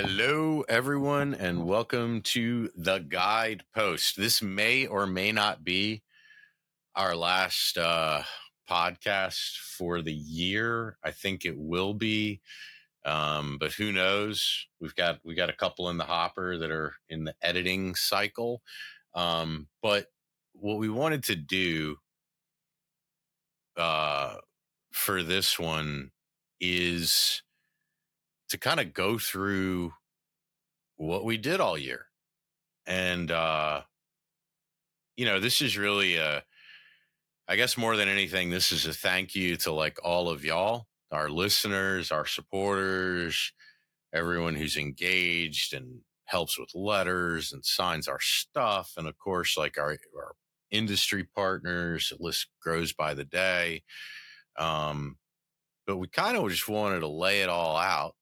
Hello, everyone, and welcome to the Guidepost. This may or may not be our last uh, podcast for the year. I think it will be, um, but who knows? We've got we got a couple in the hopper that are in the editing cycle. Um, but what we wanted to do uh, for this one is to kind of go through what we did all year. And, uh, you know, this is really a, I guess more than anything, this is a thank you to like all of y'all, our listeners, our supporters, everyone who's engaged and helps with letters and signs our stuff. And of course, like our, our industry partners, the list grows by the day. Um, but we kind of just wanted to lay it all out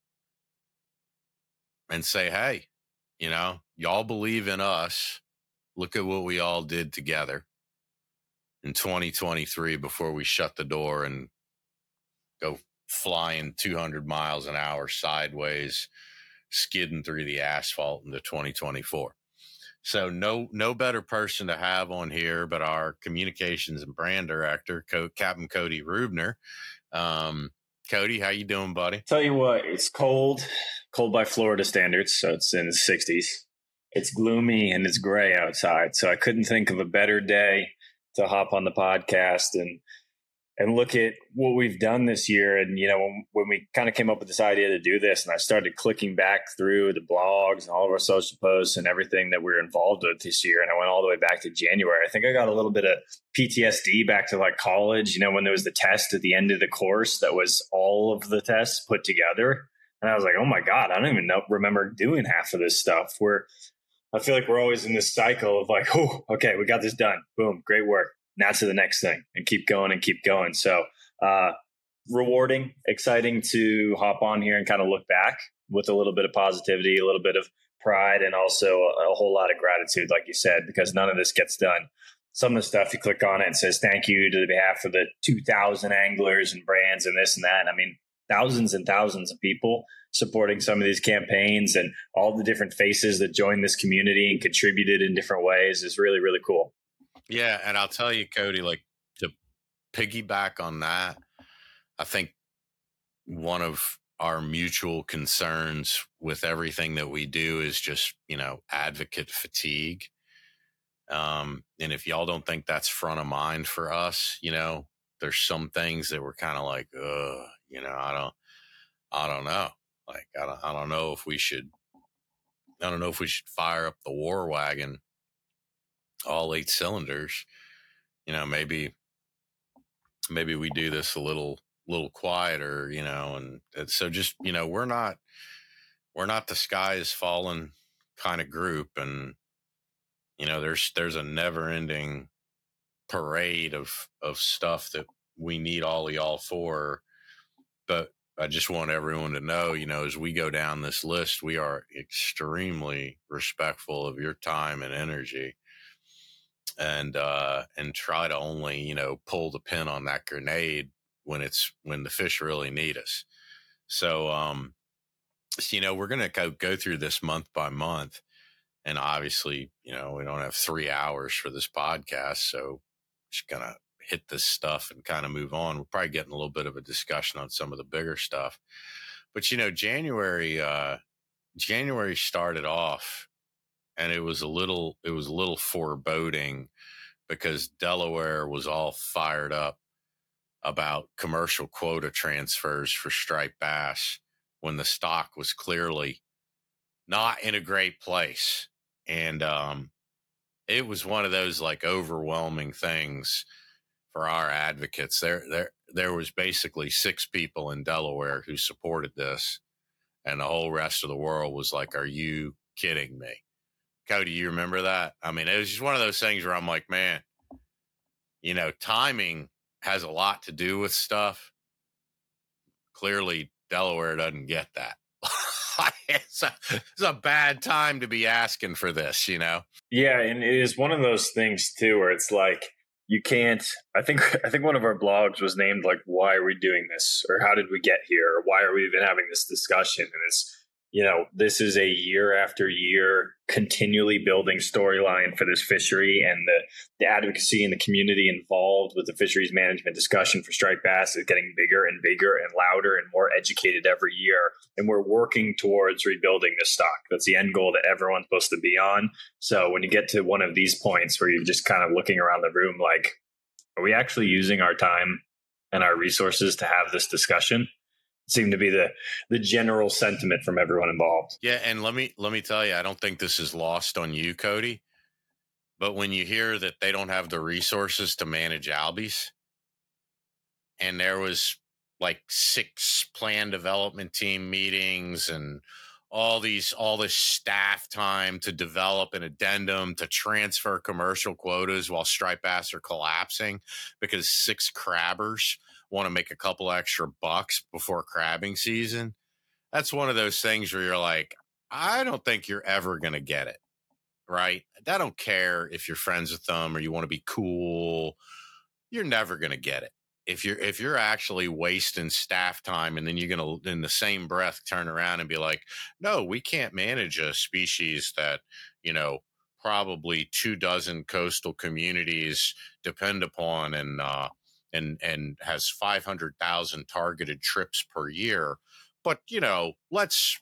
and say, hey, you know, y'all believe in us. Look at what we all did together in 2023 before we shut the door and go flying 200 miles an hour sideways, skidding through the asphalt into 2024. So no no better person to have on here but our communications and brand director, Co- Captain Cody Rubner. Um, Cody, how you doing, buddy? Tell you what, it's cold, cold by Florida standards, so it's in the 60s. It's gloomy and it's gray outside, so I couldn't think of a better day to hop on the podcast and and look at what we've done this year. And, you know, when, when we kind of came up with this idea to do this, and I started clicking back through the blogs and all of our social posts and everything that we are involved with this year, and I went all the way back to January. I think I got a little bit of PTSD back to like college, you know, when there was the test at the end of the course that was all of the tests put together. And I was like, oh my God, I don't even know, remember doing half of this stuff. Where I feel like we're always in this cycle of like, oh, okay, we got this done. Boom, great work now to the next thing and keep going and keep going. So, uh, rewarding, exciting to hop on here and kind of look back with a little bit of positivity, a little bit of pride, and also a, whole lot of gratitude, like you said, because none of this gets done. Some of the stuff you click on it says thank you to the behalf of the 2,000 anglers and brands and this and that. I mean, thousands and thousands of people supporting some of these campaigns and all the different faces that joined this community and contributed in different ways is really, really cool. Yeah, and I'll tell you, Cody, like to piggyback on that, I think one of our mutual concerns with everything that we do is just, you know, advocate fatigue. Um, and if y'all don't think that's front of mind for us, you know, there's some things that we're kind of like, uh, you know, I don't, I don't know. Like, I don't, I don't know if we should, I don't know if we should fire up the war wagon all eight cylinders, you know, maybe maybe we do this a little little quieter, you know, and so just you know we're not we're not the sky is falling kind of group, and you know there's there's a never ending parade of of stuff that we need all y'all for, but I just want everyone to know, you know, as we go down this list, we are extremely respectful of your time and energy and uh, and try to only you know pull the pin on that grenade when it's when the fish really need us. So um, so, you know we're gonna go go through this month by month, and obviously you know we don't have three hours for this podcast, so just gonna hit this stuff and kind of move on. We're probably getting a little bit of a discussion on some of the bigger stuff, but you know January uh, January started off and it was a little it was a little foreboding because Delaware was all fired up about commercial quota transfers for striped bass when the stock was clearly not in a great place and um, it was one of those like overwhelming things for our advocates there there there was basically six people in Delaware who supported this and the whole rest of the world was like are you kidding me Cody, you remember that? I mean, it was just one of those things where I'm like, man, you know, timing has a lot to do with stuff. Clearly, Delaware doesn't get that. it's, a, it's a bad time to be asking for this, you know? Yeah. And it is one of those things, too, where it's like, you can't i think i think one of our blogs was named like why are we doing this? or how did we get here? or why are we even having this discussion? and it's you know, this is a year after year continually building storyline for this fishery and the, the advocacy and the community involved with the fisheries management discussion for striped bass is getting bigger and bigger and louder and more educated every year. And we're working towards rebuilding this stock. That's the end goal that everyone's supposed to be on. So when you get to one of these points where you're just kind of looking around the room like, are we actually using our time and our resources to have this discussion? Seemed to be the the general sentiment from everyone involved. Yeah, and let me let me tell you, I don't think this is lost on you, Cody. But when you hear that they don't have the resources to manage Albies, and there was like six plan development team meetings and all these all this staff time to develop an addendum to transfer commercial quotas while striped bass are collapsing because six crabbers want to make a couple extra bucks before crabbing season. That's one of those things where you're like, I don't think you're ever going to get it. Right. I don't care if you're friends with them or you want to be cool. You're never going to get it. If you're if you're actually wasting staff time and then you're going to in the same breath turn around and be like, "No, we can't manage a species that, you know, probably two dozen coastal communities depend upon and uh and and has 500,000 targeted trips per year. But, you know, let's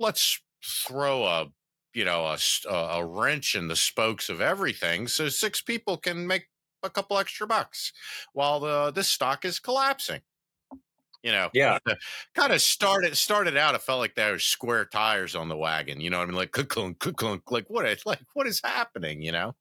let's throw a you know a, a wrench in the spokes of everything so six people can make a couple extra bucks while the this stock is collapsing you know yeah. kind of started started out it felt like there were square tires on the wagon you know what i mean? Like clunk, clunk, like what is like what is happening you know?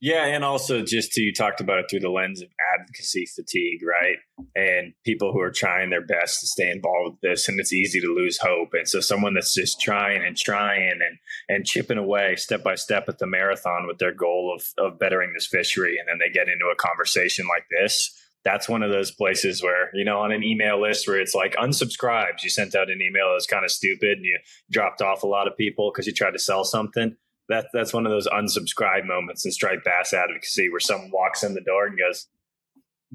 Yeah and also just to, you talked about it through the lens of advocacy fatigue right? And people who are trying their best to stay involved with this and it's easy to lose hope and so someone that's just trying and trying and and chipping away step by step at the marathon with their goal of of bettering this fishery and then they get into a conversation like this that's one of those places where you know on an email list where it's like unsubscribes you sent out an email that was kind of stupid and you dropped off a lot of people because you tried to sell something that that's one of those unsubscribe moments in striped bass advocacy where someone walks in the door and goes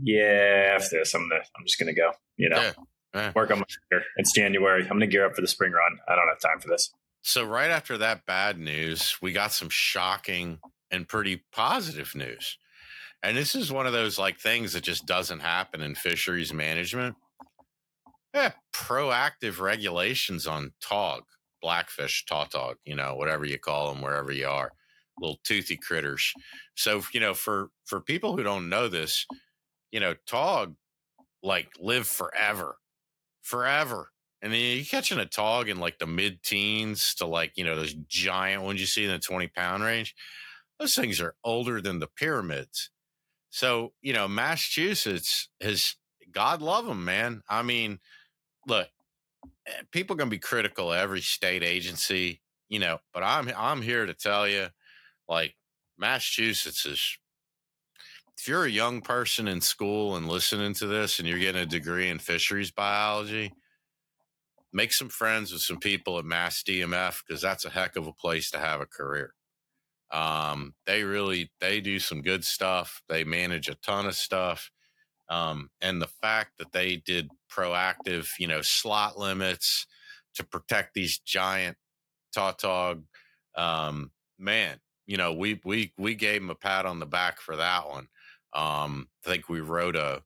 yeah after this i'm gonna i'm just gonna go you know yeah. Yeah. work on my career. it's january i'm gonna gear up for the spring run i don't have time for this so right after that bad news we got some shocking and pretty positive news and this is one of those like things that just doesn't happen in fisheries management. Yeah, proactive regulations on tog, blackfish, tautog, you know, whatever you call them, wherever you are, little toothy critters. So, you know, for for people who don't know this, you know, tog like live forever, forever. And then you're catching a tog in like the mid teens to like, you know, those giant ones you see in the 20 pound range. Those things are older than the pyramids. So, you know, Massachusetts has, God love them, man. I mean, look, eh, people going to be critical of every state agency, you know, but I'm, I'm here to tell you, like, Massachusetts is, if you're a young person in school and listening to this and you're getting a degree in fisheries biology, make some friends with some people at Mass DMF because that's a heck of a place to have a career. Um, they really they do some good stuff. They manage a ton of stuff. Um, and the fact that they did proactive, you know, slot limits to protect these giant tautog, um, man, you know, we we we gave them a pat on the back for that one. Um, I think we wrote a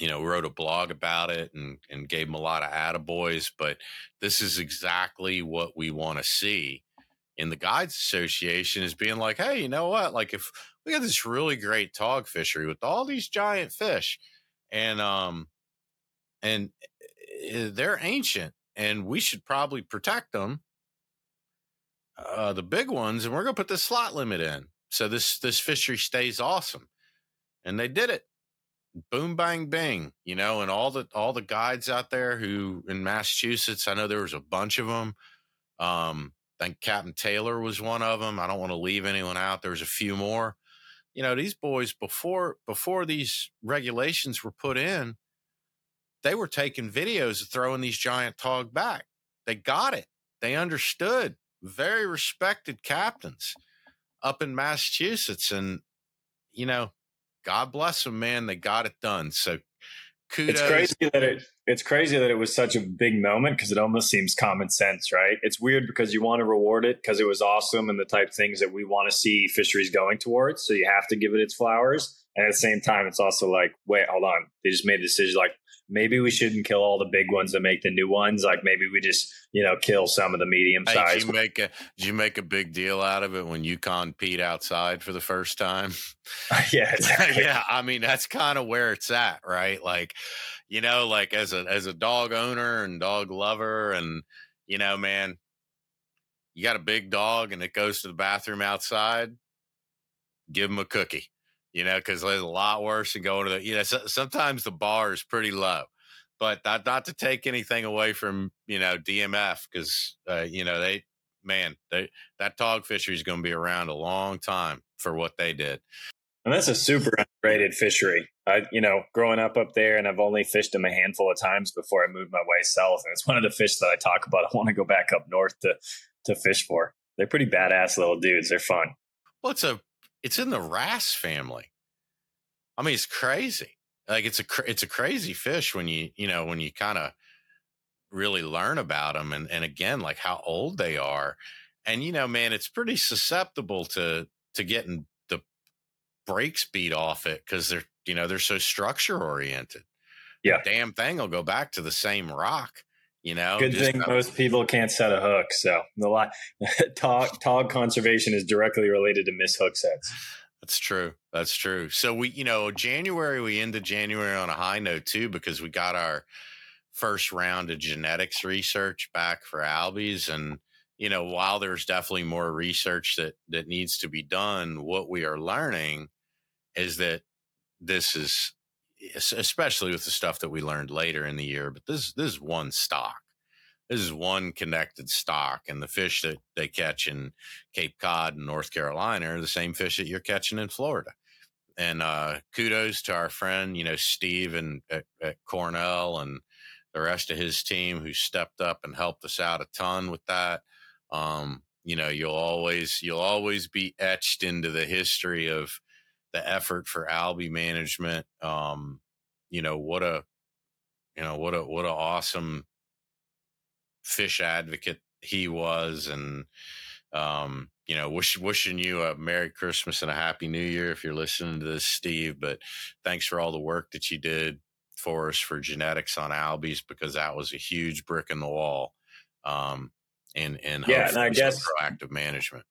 you know, wrote a blog about it and, and gave them a lot of attaboys, but this is exactly what we want to see in the guides association is being like, hey, you know what? Like if we got this really great tog fishery with all these giant fish and um and eh, they're ancient and we should probably protect them uh the big ones and we're going to put the slot limit in so this this fishery stays awesome and they did it boom bang bing you know and all the all the guides out there who in massachusetts i know there was a bunch of them um I think Captain Taylor was one of them. I don't want to leave anyone out. There's a few more. You know, these boys before before these regulations were put in, they were taking videos of throwing these giant tog back. They got it. They understood. Very respected captains up in Massachusetts. And, you know, God bless them, man. They got it done. So kudos. It's crazy that it it's crazy that it was such a big moment because it almost seems common sense, right? It's weird because you want to reward it because it was awesome and the type of things that we want to see fisheries going towards. So you have to give it its flowers. And at the same time, it's also like, wait, hold on. They just made a decision like, maybe we shouldn't kill all the big ones and make the new ones. Like maybe we just, you know, kill some of the medium Hey, size. did you make a did you make a big deal out of it when Yukon peed outside for the first time? yeah, exactly. yeah, I mean that's kind of where it's at, right? Like, you know, like as a as a dog owner and dog lover, and you know, man, you got a big dog and it goes to the bathroom outside, give him a cookie, you know, because there's a lot worse than going to the, you know, so, sometimes the bar is pretty low. But not, not to take anything away from you know DMF because uh, you know they man they that tog fishery is going to be around a long time for what they did. And that's a super underrated fishery. I, you know, growing up up there, and I've only fished them a handful of times before I moved my way south. And it's one of the fish that I talk about. I want to go back up north to to fish for. They're pretty badass little dudes. They're fun. Well, it's a it's in the wrasse family. I mean, it's crazy. Like it's a it's a crazy fish when you you know when you kind of really learn about them and and again like how old they are, and you know, man, it's pretty susceptible to to getting the brakes beat off it because they're you know they're so structure oriented. Yeah. The damn thing will go back to the same rock. You know, Good thing most people can't set a hook. So the lot tog, tog conservation is directly related to miss hook sets. That's true. That's true. So we, you know, January we ended January on a high note too because we got our first round of genetics research back for albies and you know, while there's definitely more research that that needs to be done, what we are learning is that this is especially with the stuff that we learned later in the year, but this this is one stock. This is one connected stock, and the fish that they catch in Cape Cod and North Carolina are the same fish that you're catching in Florida. And uh, kudos to our friend, you know, Steve and at, at Cornell and the rest of his team who stepped up and helped us out a ton with that. Um, you know, you'll always you'll always be etched into the history of the effort for Albie management. Um, you know what a you know what a what a awesome fish advocate he was, and um, you know, wish, wishing you a Merry Christmas and a Happy New Year if you're listening to this, Steve. But thanks for all the work that you did for us for genetics on Albies because that was a huge brick in the wall. Um, and and Yeah, and I guess- proactive management.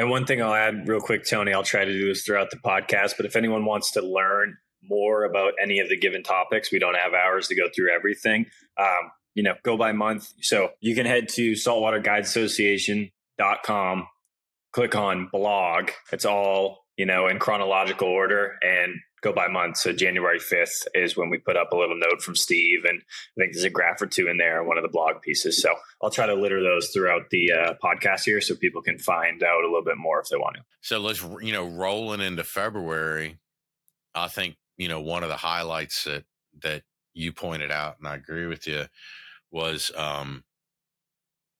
And one thing I'll add real quick, Tony, I'll try to do this throughout the podcast. But if anyone wants to learn more about any of the given topics, we don't have hours to go through everything. Um, you know, go by month. So you can head to saltwaterguideassociation.com, click on blog. It's all, you know, in chronological order and go by month. So January 5th is when we put up a little note from Steve. And I think there's a graph or two in there, one of the blog pieces. So I'll try to litter those throughout the uh, podcast here so people can find out a little bit more if they want to. So let's you know rolling into February. I think you know one of the highlights that that you pointed out, and I agree with you, was um,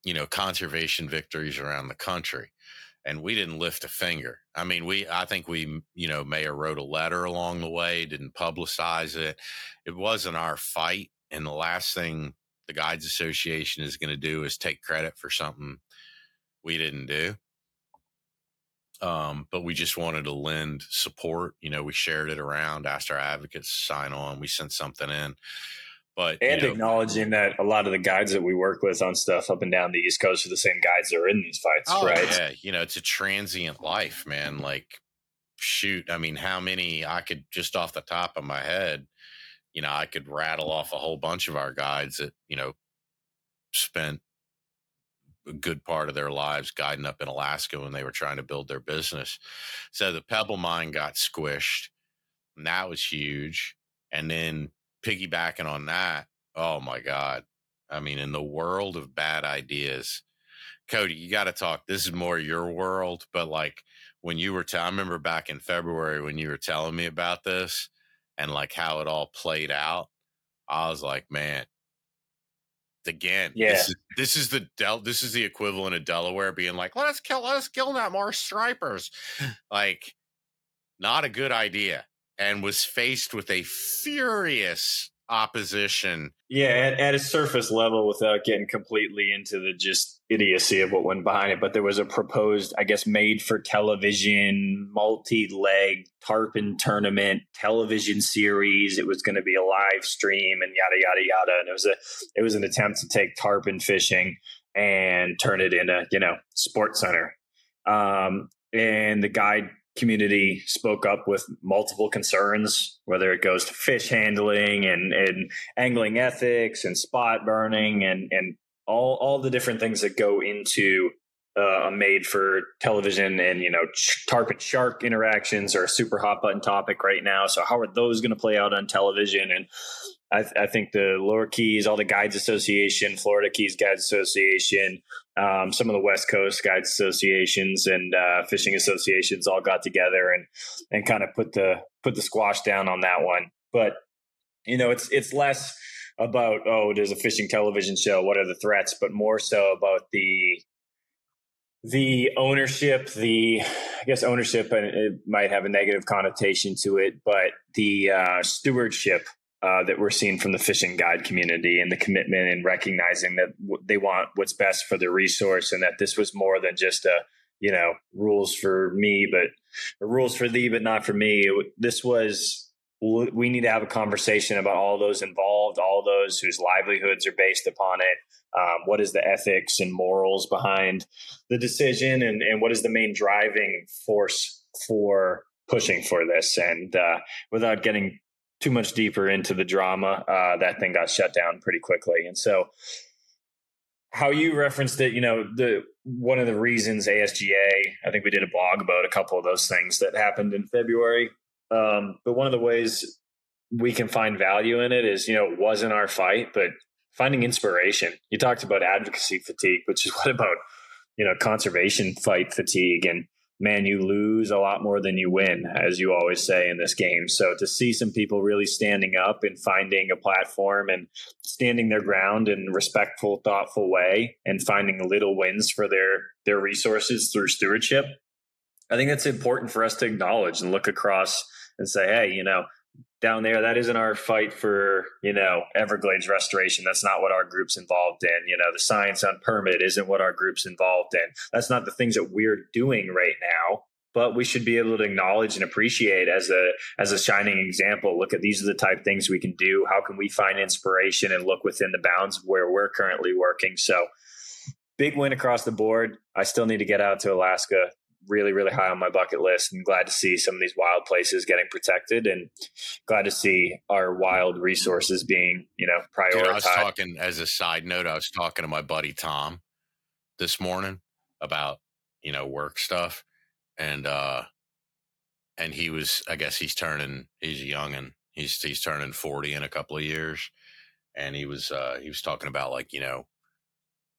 you know conservation victories around the country, and we didn't lift a finger. I mean, we I think we you know may have wrote a letter along the way, didn't publicize it. It wasn't our fight, and the last thing the Guides Association is going to do is take credit for something we didn't do um, but we just wanted to lend support. You know, we shared it around, asked our advocates to sign on. We sent something in, but And you know, acknowledging that a lot of the guides that we work with on stuff up and down the East Coast are the same guides that are in these fights, oh right? yeah, you know, it's a transient life, man. Like, shoot, I mean, how many I could just off the top of my head, you know, I could rattle off a whole bunch of our guides that you know spent a good part of their lives guiding up in Alaska when they were trying to build their business. So the Pebble Mine got squished, and that was huge. And then piggybacking on that, oh my God. I mean, in the world of bad ideas, Cody, you got to talk. This is more your world, but like when you were, t- I remember back in February when you were telling me about this and like how it all played out. I was like, man, again, yeah. This is, this is the Del. This is the equivalent of Delaware being like, let's kill, let's kill that more stripers. like, not a good idea, and was faced with a furious opposition. Yeah, at, at a surface level, without getting completely into the just idiocy of what went behind it, but there was a proposed, I guess, made for television, multi leg tarpon tournament television series. It was going to be a live stream and yada yada yada. And it was a it was an attempt to take tarpon fishing and turn it into you know sports center. Um, and the guide community spoke up with multiple concerns, whether it goes to fish handling and, and angling ethics and spot burning and, and all, all the different things that go into uh, made for television and you know tarpon shark interactions are a super hot button topic right now. So how are those going to play out on television? And I, th- I, think the lower keys all the guides association florida keys guides association um, some of the west coast guides associations and uh, fishing associations all got together and and kind of put the put the squash down on that one. But you know it's it's less about oh there's a fishing television show what are the threats? But more so about the the ownership, the I guess ownership, and it might have a negative connotation to it, but the uh, stewardship uh, that we're seeing from the fishing guide community and the commitment and recognizing that w- they want what's best for the resource, and that this was more than just a you know rules for me, but rules for thee, but not for me. This was we need to have a conversation about all those involved, all those whose livelihoods are based upon it. Um, what is the ethics and morals behind the decision, and, and what is the main driving force for pushing for this? And uh, without getting too much deeper into the drama, uh, that thing got shut down pretty quickly. And so, how you referenced it, you know, the one of the reasons ASGA, I think we did a blog about a couple of those things that happened in February. Um, but one of the ways we can find value in it is, you know, it wasn't our fight, but finding inspiration. You talked about advocacy fatigue, which is what about, you know, conservation fight fatigue and man, you lose a lot more than you win, as you always say in this game. So to see some people really standing up and finding a platform and standing their ground in a respectful, thoughtful way and finding little wins for their their resources through stewardship, I think that's important for us to acknowledge and look across and say, hey, you know, down there, that isn't our fight for, you know, Everglades restoration. That's not what our group's involved in. You know, the science on permit isn't what our group's involved in. That's not the things that we're doing right now. But we should be able to acknowledge and appreciate as a as a shining example. Look at these are the type things we can do. How can we find inspiration and look within the bounds of where we're currently working? So big win across the board. I still need to get out to Alaska really, really high on my bucket list and glad to see some of these wild places getting protected and glad to see our wild resources being, you know, prioritized. Dude, I was talking as a side note, I was talking to my buddy Tom this morning about, you know, work stuff. And uh and he was I guess he's turning he's young and he's he's turning 40 in a couple of years. And he was uh he was talking about like, you know,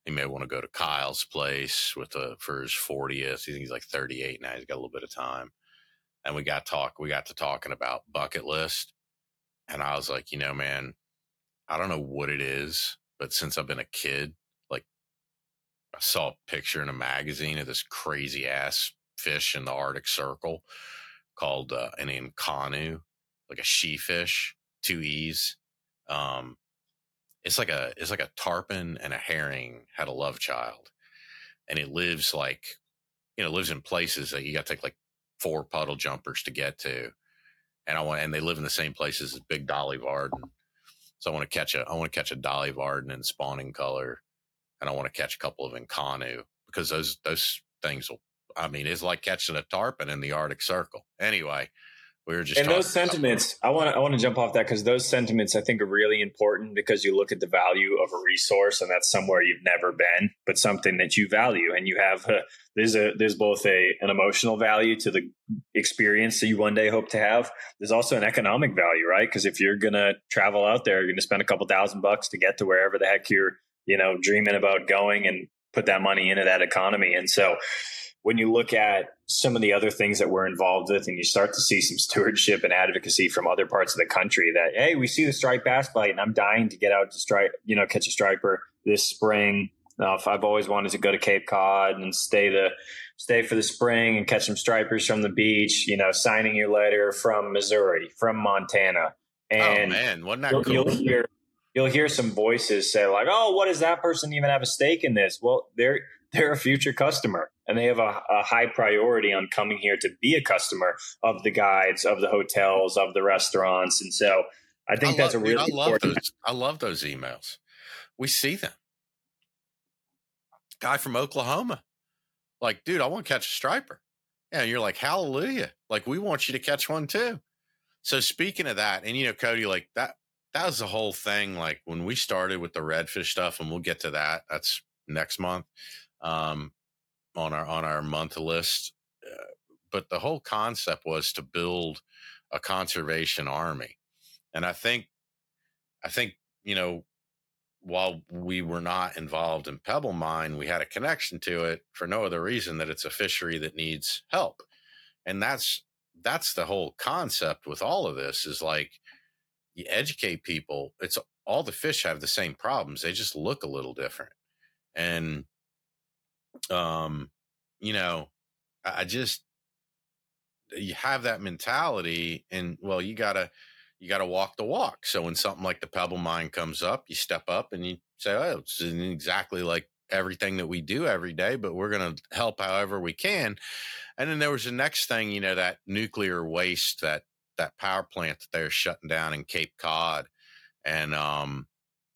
he may want to go to Kyle's place with a for his 40th. He's like 38 now. He's got a little bit of time. And we got talk, we got to talking about bucket list. And I was like, you know, man, I don't know what it is, but since I've been a kid, like I saw a picture in a magazine of this crazy ass fish in the Arctic Circle called uh, an Inconnu, like a she fish, two E's. Um, it's like a it's like a tarpon and a herring had a love child and it lives like you know lives in places that you got to take like four puddle jumpers to get to and i want and they live in the same places as big dolly varden so i want to catch a i want to catch a dolly varden in spawning color and i want to catch a couple of Inconnu because those those things will i mean it's like catching a tarpon in the arctic circle. Anyway we were just and those sentiments i want to i want to jump off that because those sentiments i think are really important because you look at the value of a resource and that's somewhere you've never been but something that you value. And you have a, there's a there's both a an emotional value to the experience that you one day hope to have. There's also an economic value right? Because if you're gonna travel out there you're gonna spend a couple thousand bucks to get to wherever the heck you're you know dreaming about going and put that money into that economy. And so when you look at some of the other things that we're involved with and you start to see some stewardship and advocacy from other parts of the country that hey we see the striped bass bite and i'm dying to get out to strike you know catch a striper this spring uh, i've always wanted to go to cape cod and stay the stay for the spring and catch some stripers from the beach you know signing your letter from missouri from montana Oh and man, wasn't that you'll, cool? you'll hear you'll hear some voices say like, "Oh, what does that person even have a stake in this?" Well, they're they're a future customer, and they have a, a high priority on coming here to be a customer of the guides, of the hotels, of the restaurants, and so I think that's love, a really dude, I love important. those. I love those emails. We see them. Guy from Oklahoma, like, dude, I want to catch a striper. Yeah, and you're like, hallelujah! Like, we want you to catch one too. So speaking of that, and you know, Cody, like that, that was the whole thing. Like when we started with the redfish stuff, and we'll get to that. That's next month, um, on our on our month list. Uh, but the whole concept was to build a conservation army, and I think, I think you know, while we were not involved in Pebble Mine, we had a connection to it for no other reason that it's a fishery that needs help, and that's that's the whole concept with all of this is like you educate people it's all the fish have the same problems they just look a little different and um you know i just you have that mentality and well you gotta you gotta walk the walk. So when something like the pebble mine comes up you step up and you say oh it's exactly like everything that we do every day but we're gonna help however we can. And then there was the next thing, you know, that nuclear waste, that that power plant that they're shutting down in Cape Cod, and um,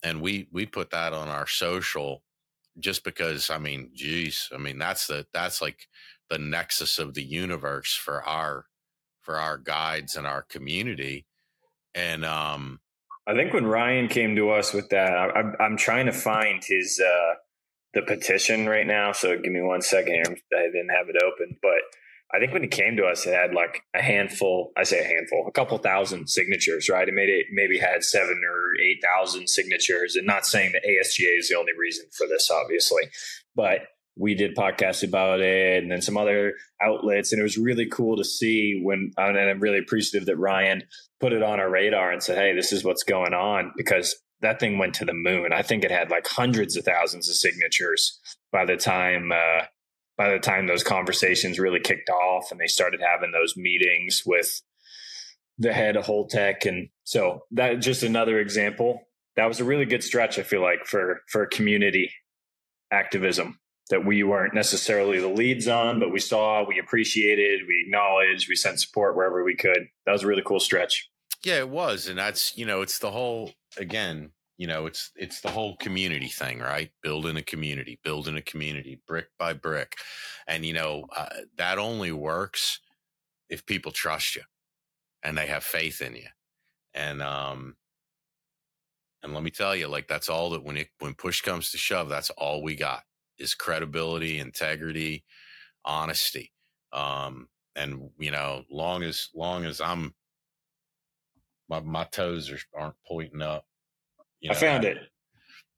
and we we put that on our social, just because I mean, geez, I mean that's the that's like the nexus of the universe for our for our guides and our community, and um, I think when Ryan came to us with that, I, I'm, I'm trying to find his uh, the petition right now. So give me one second. I didn't have it open, but I think when it came to us, it had like a handful. I say a handful, a couple thousand signatures, right? It made it maybe had seven or eight thousand signatures. And not saying that ASGA is the only reason for this, obviously, but we did podcasts about it and then some other outlets. And it was really cool to see when, and I'm really appreciative that Ryan put it on our radar and said, Hey, this is what's going on because that thing went to the moon. I think it had like hundreds of thousands of signatures by the time, uh, by the time those conversations really kicked off and they started having those meetings with the head of Holtec. And so that just another example. That was a really good stretch, I feel like, for for community activism that we weren't necessarily the leads on, but we saw, we appreciated, we acknowledged, we sent support wherever we could. That was a really cool stretch. Yeah, it was, and that's you know, it's the whole again, you know, it's it's the whole community thing, right? Building a community, building a community, brick by brick, and you know uh, that only works if people trust you and they have faith in you, and um, and let me tell you, like that's all that when it when push comes to shove, that's all we got is credibility, integrity, honesty, um, and you know, long as long as I'm my my toes are, aren't pointing up. You I found it.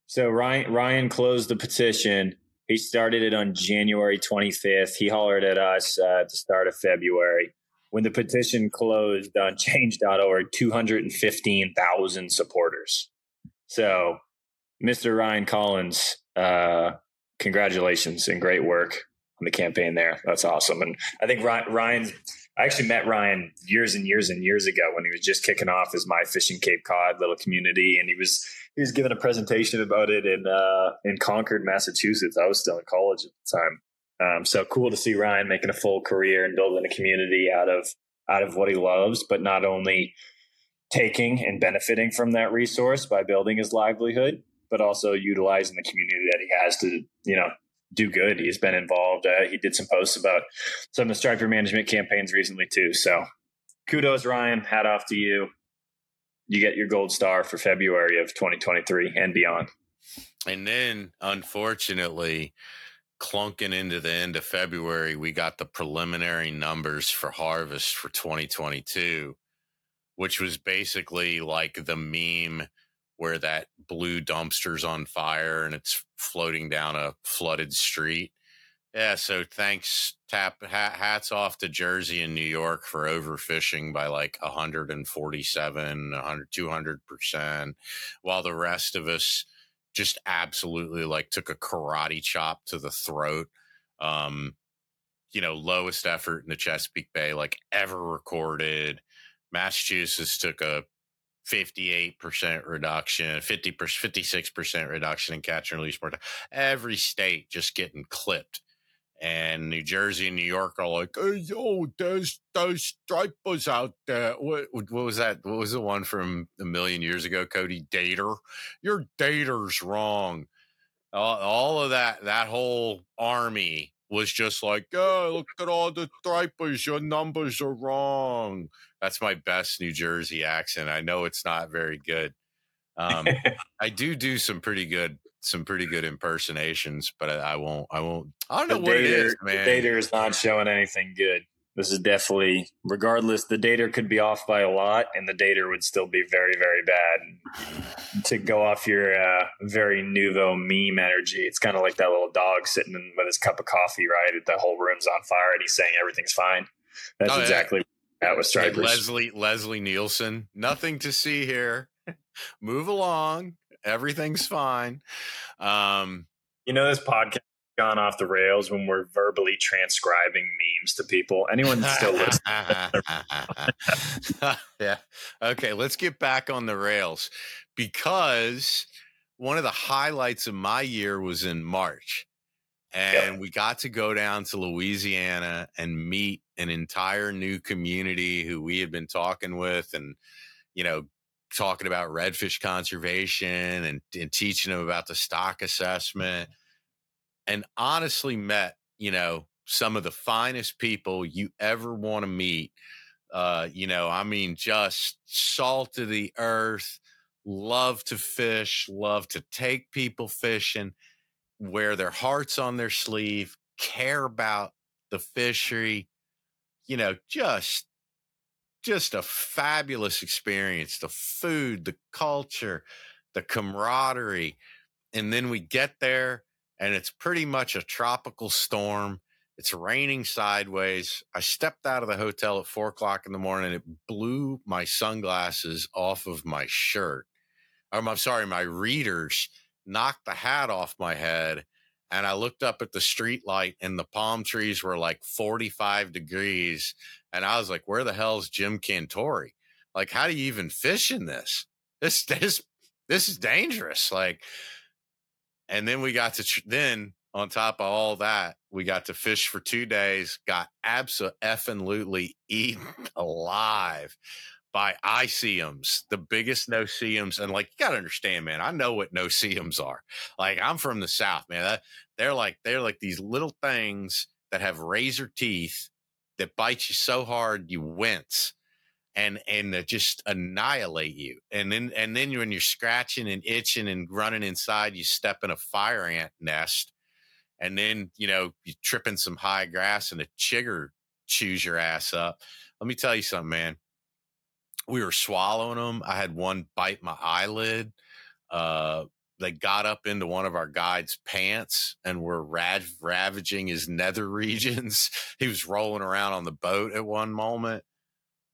So Ryan Ryan closed the petition. He started it on January 25th. He hollered at us uh, at the start of February. When the petition closed on change.org, 215,000 supporters. So, Mr. Ryan Collins, uh, congratulations and great work on the campaign there. That's awesome. And I think Ryan, Ryan's, I actually met Ryan years and years and years ago when he was just kicking off his My Fishing Cape Cod little community. And he was, he was giving a presentation about it in, uh, in Concord, Massachusetts. I was still in college at the time. Um, so cool to see Ryan making a full career and building a community out of, out of what he loves, but not only taking and benefiting from that resource by building his livelihood, but also utilizing the community that he has to, you know, do good. He's been involved. Uh, he did some posts about some of the striper management campaigns recently too. So kudos, Ryan. Hat off to you. You get your gold star for February of 2023 and beyond. And then, unfortunately, clunking into the end of February, we got the preliminary numbers for harvest for 2022, which was basically like the meme where that blue dumpster's on fire and it's floating down a flooded street. Yeah, so thanks tap hats off to Jersey and New York for overfishing by like 147, 100 200%, while the rest of us just absolutely like took a karate chop to the throat. Um you know, lowest effort in the Chesapeake Bay like ever recorded. Massachusetts took a 58% reduction, 50 56% reduction in catch and release. Every state just getting clipped. And New Jersey and New York are like, hey, yo, there's those stripers out there. What, what was that? What was the one from a million years ago, Cody? Dater. Your dater's wrong. All, all of that, that whole army was just like, oh, look at all the stripers. Your numbers are wrong. That's my best New Jersey accent. I know it's not very good. Um, I do do some pretty good, some pretty good impersonations, but I, I won't. I won't. I don't know the what dater, it is, man. The dater is not showing anything good. This is definitely, regardless, the dater could be off by a lot, and the dater would still be very, very bad. to go off your uh, very nouveau meme energy, it's kind of like that little dog sitting in, with his cup of coffee, right? The whole room's on fire, and he's saying everything's fine. That's Oh, yeah. exactly that was Like Stripers. Leslie Leslie Nielsen. Nothing to see here. Move along. Everything's fine. Um, You know, this podcast has gone off the rails when we're verbally transcribing memes to people. Anyone still listening? yeah. Okay, let's get back on the rails because one of the highlights of my year was in March. And we got to go down to Louisiana and meet an entire new community who we had been talking with and, you know, talking about redfish conservation and, and teaching them about the stock assessment. And honestly met, you know, some of the finest people you ever want to meet. Uh, you know, I mean, just salt of the earth, love to fish, love to take people fishing, wear their hearts on their sleeve, care about the fishery. You know, just just a fabulous experience. The food, the culture, the camaraderie. And then we get there and it's pretty much a tropical storm. It's raining sideways. I stepped out of the hotel at four o'clock in the morning. It blew my sunglasses off of my shirt. Um, I'm sorry, my readers knocked the hat off my head. And I looked up at the street light and the palm trees were like 45 degrees. And I was like, where the hell's Jim Cantore? Like, how do you even fish in this? This, this, this is dangerous. Like, and then we got to, tr- then on top of all that, we got to fish for two days, got absolutely eaten alive by ICMs, the biggest no-see-ums. And like, you got to understand, man, I know what no-see-ums are. Like, I'm from the South, man. That, they're like, they're like these little things that have razor teeth that bite you so hard you wince and and just annihilate you. And then and then when you're scratching and itching and running inside, you step in a fire ant nest, and then you know you trip in some high grass and a chigger chews your ass up. Let me tell you something, man. We were swallowing them. I had one bite my eyelid. Uh, they got up into one of our guide's pants and were rav- ravaging his nether regions. he was rolling around on the boat at one moment.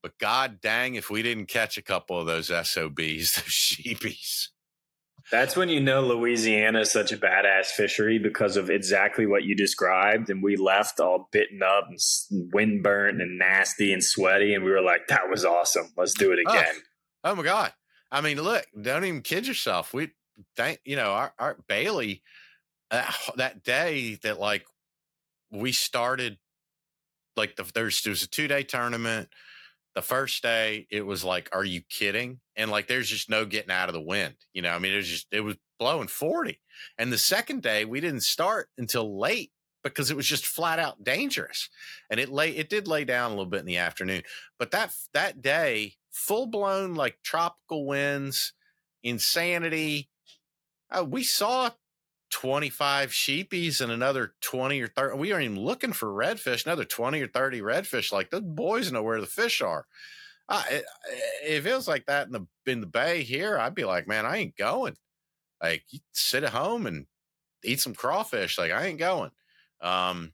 But god dang, if we didn't catch a couple of those SOBs, those sheepies. That's when you know Louisiana is such a badass fishery because of exactly what you described. And we left all bitten up and s- wind burnt and nasty and sweaty. And we were like, that was awesome. Let's do it Oh. again. Oh my god! I mean, look, don't even kid yourself. We thank you know our, our Bailey uh, that, that day that like we started like the there's there was a two day tournament. The first day it was like, are you kidding? And like there's just no getting out of the wind. You know, I mean, it was just it was blowing 40. And the second day we didn't start until late because it was just flat out dangerous. And it lay it did lay down a little bit in the afternoon. But that that day, full blown like tropical winds, insanity. Uh, we saw 25 sheepies and another 20 or 30. We aren't even looking for redfish, another 20 or 30 redfish. Like the boys know where the fish are. I, if it was like that in the in the bay here, I'd be like, man, I ain't going. Like, sit at home and eat some crawfish. Like, I ain't going. Um,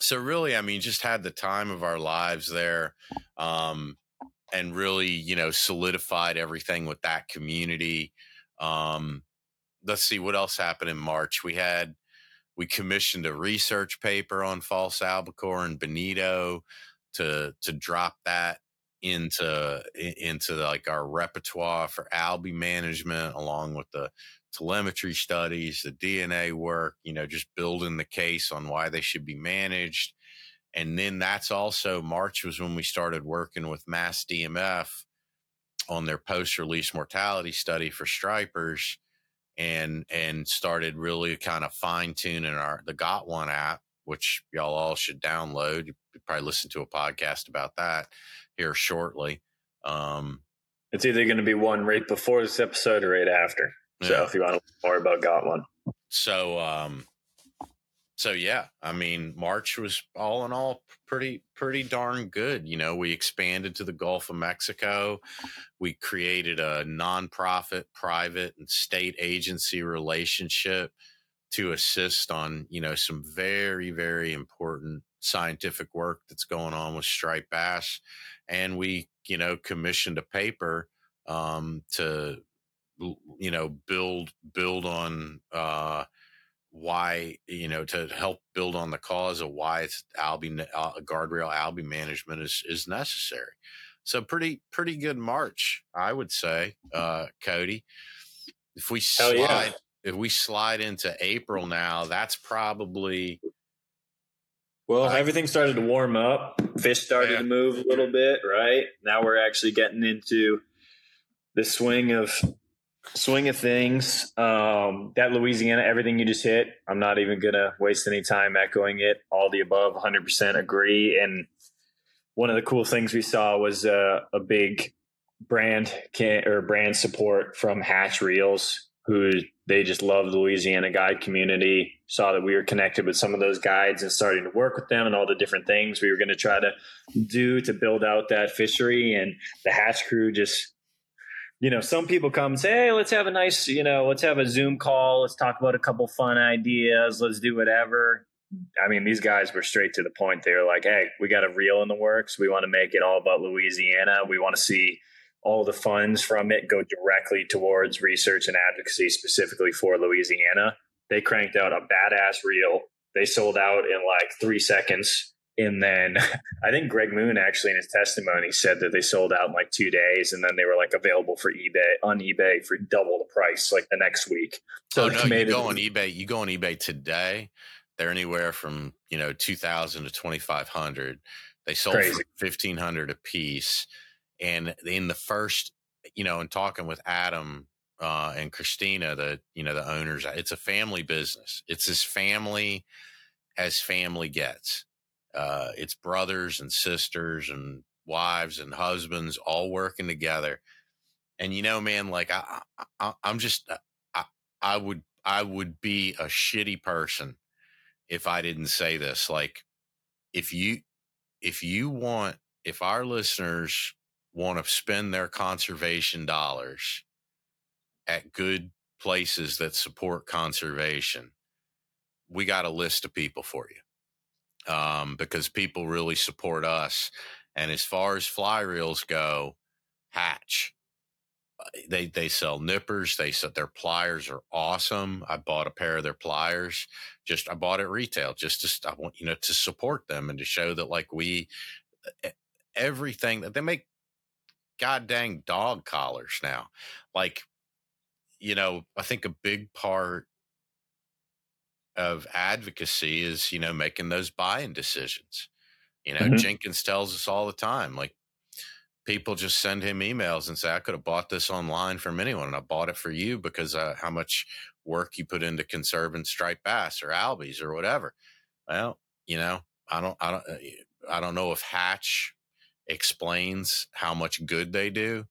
so really, I mean, just had the time of our lives there, um, and really, you know, solidified everything with that community. Um, let's see what else happened in March. We had we commissioned a research paper on false albacore and bonito to to drop that into into like our repertoire for alby management along with the telemetry studies the dna work you know just building the case on why they should be managed and then that's also march was when we started working with mass dmf on their post release mortality study for stripers and and started really kind of fine tuning our the got one app which y'all all should download. You probably listen to a podcast about that here shortly um it's either going to be one right before this episode or right after. So yeah. if you want to learn more about got one. So um so yeah, I mean, March was all in all pretty pretty darn good. You know, we expanded to the Gulf of Mexico. We created a nonprofit, private, and state agency relationship to assist on you know some very very important scientific work that's going on with striped bass, and we you know commissioned a paper um, to you know build build on. Uh, why you know to help build on the cause of why it's alby uh, guardrail alby management is is necessary. So pretty pretty good march i would say uh cody. If we slide yeah. if we slide into april now that's probably well uh, everything started to warm up. Fish started yeah. to move a little bit right? Now we're actually getting into the swing of swing of things. Um, that Louisiana, everything you just hit, I'm not even going to waste any time echoing it. All the above, 100% agree. And one of the cool things we saw was uh, a big brand can, or brand support from Hatch Reels, who they just love the Louisiana guide community. Saw that we were connected with some of those guides and starting to work with them and all the different things we were going to try to do to build out that fishery. And the Hatch crew just you know, some people come and say, Hey, let's have a nice, you know, let's have a Zoom call. Let's talk about a couple fun ideas. Let's do whatever. I mean, these guys were straight to the point. They were like, Hey, we got a reel in the works. We want to make it all about Louisiana. We want to see all the funds from it go directly towards research and advocacy specifically for Louisiana. They cranked out a badass reel. They sold out in like three seconds and then I think Greg Moon actually in his testimony said that they sold out in like two days and then they were like available for eBay on eBay for double the price like the next week. So oh, no, you go on eBay, you go on eBay today, they're anywhere from, you know, 2000 to 2500. They sold Crazy. for 1500 a piece. And in the first, you know, in talking with Adam uh, and Christina, the, you know, the owners, it's a family business. It's as family as family gets uh, it's brothers and sisters and wives and husbands all working together. And you know, man, like I, I I'm just uh, I, I would I would be a shitty person if I didn't say this. Like if you if you want if our listeners want to spend their conservation dollars at good places that support conservation, we got a list of people for you um, because people really support us. And as far as fly reels go, Hatch. Uh, they they sell nippers. They said their pliers are awesome. I bought a pair of their pliers. Just I bought it retail just to I want you know to support them and to show that like we everything that they make god dang dog collars now. Like you know, I think a big part of advocacy is you know making those buying decisions you know mm-hmm. jenkins tells us all the time like people just send him emails and say i could have bought this online from anyone and i bought it for you because uh, how much work you put into conserving striped bass or albies or whatever well you know i don't i don't uh, i don't know if hatch explains how much good they do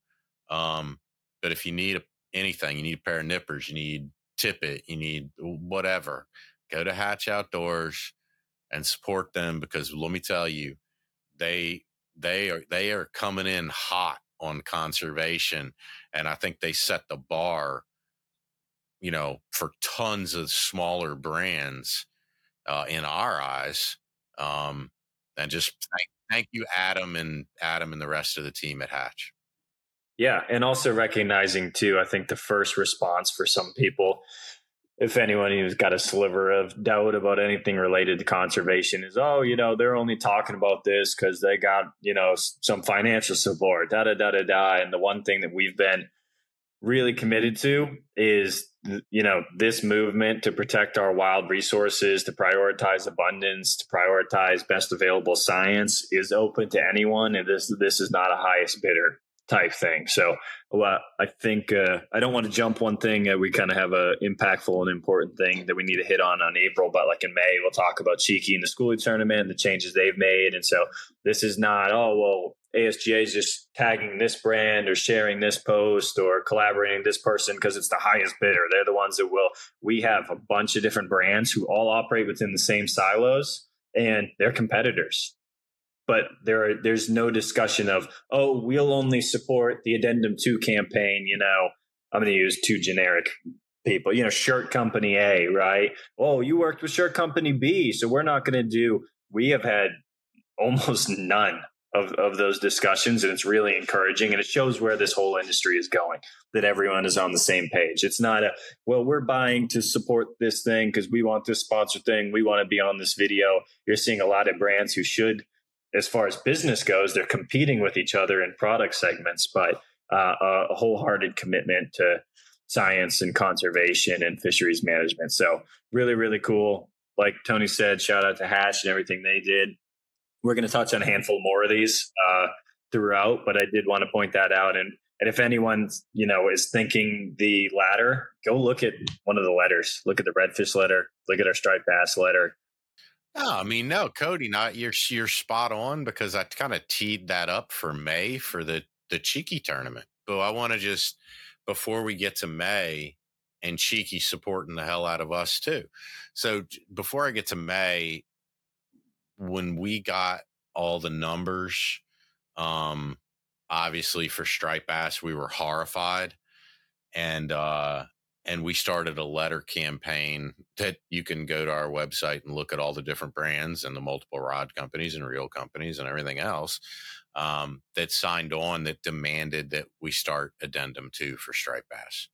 um, but if you need a, anything you need a pair of nippers you need tippet you need whatever go to Hatch Outdoors and support them because let me tell you, they they are they are coming in hot on conservation, and I think they set the bar, you know, for tons of smaller brands uh, in our eyes. Um, and just thank, thank you, Adam and Adam and the rest of the team at Hatch. Yeah, and also recognizing too, I think the first response for some people, if anyone who's got a sliver of doubt about anything related to conservation, is oh, you know, they're only talking about this because they got you know some financial support, da da da da da. And the one thing that we've been really committed to is you know this movement to protect our wild resources to prioritize abundance to prioritize best available science is open to anyone and this this is not a highest bidder type thing. So well, I think uh, I don't want to jump one thing. Uh, we kind of have a impactful and important thing that we need to hit on on April, but like in May, we'll talk about Cheeky and the schoolie tournament and the changes they've made. And so this is not, oh, well, ASGA is just tagging this brand or sharing this post or collaborating this person because it's the highest bidder. They're the ones that will. We have a bunch of different brands who all operate within the same silos and they're competitors but there are, there's no discussion of oh we'll only support the addendum 2 campaign you know i'm going to use two generic people you know shirt company a right? Oh you worked with shirt company b so we're not going to do we have had almost none of, of those discussions and it's really encouraging and it shows where this whole industry is going that everyone is on the same page. It's not a well we're buying to support this thing because we want this sponsor thing we want to be on this video. You're seeing a lot of brands who should as far as business goes, they're competing with each other in product segments, but uh, a wholehearted commitment to science and conservation and fisheries management. So really, really cool. Like Tony said, shout out to Hatch and everything they did. We're going to touch on a handful more of these uh, throughout, but I did want to point that out. And and if anyone you know is thinking the latter, go look at one of the letters. Look at the redfish letter. Look at our striped bass letter. No, I mean, no, Cody, not you're you're spot on because I kind of teed that up for May for the the Cheeky tournament. But I want to just before we get to May and Cheeky supporting the hell out of us too. So before I get to May, when we got all the numbers, um, obviously for stripe bass, we were horrified, and uh, and we started a letter campaign that you can go to our website and look at all the different brands and the multiple rod companies and reel companies and everything else um, that signed on that demanded that we start addendum two for striped bass,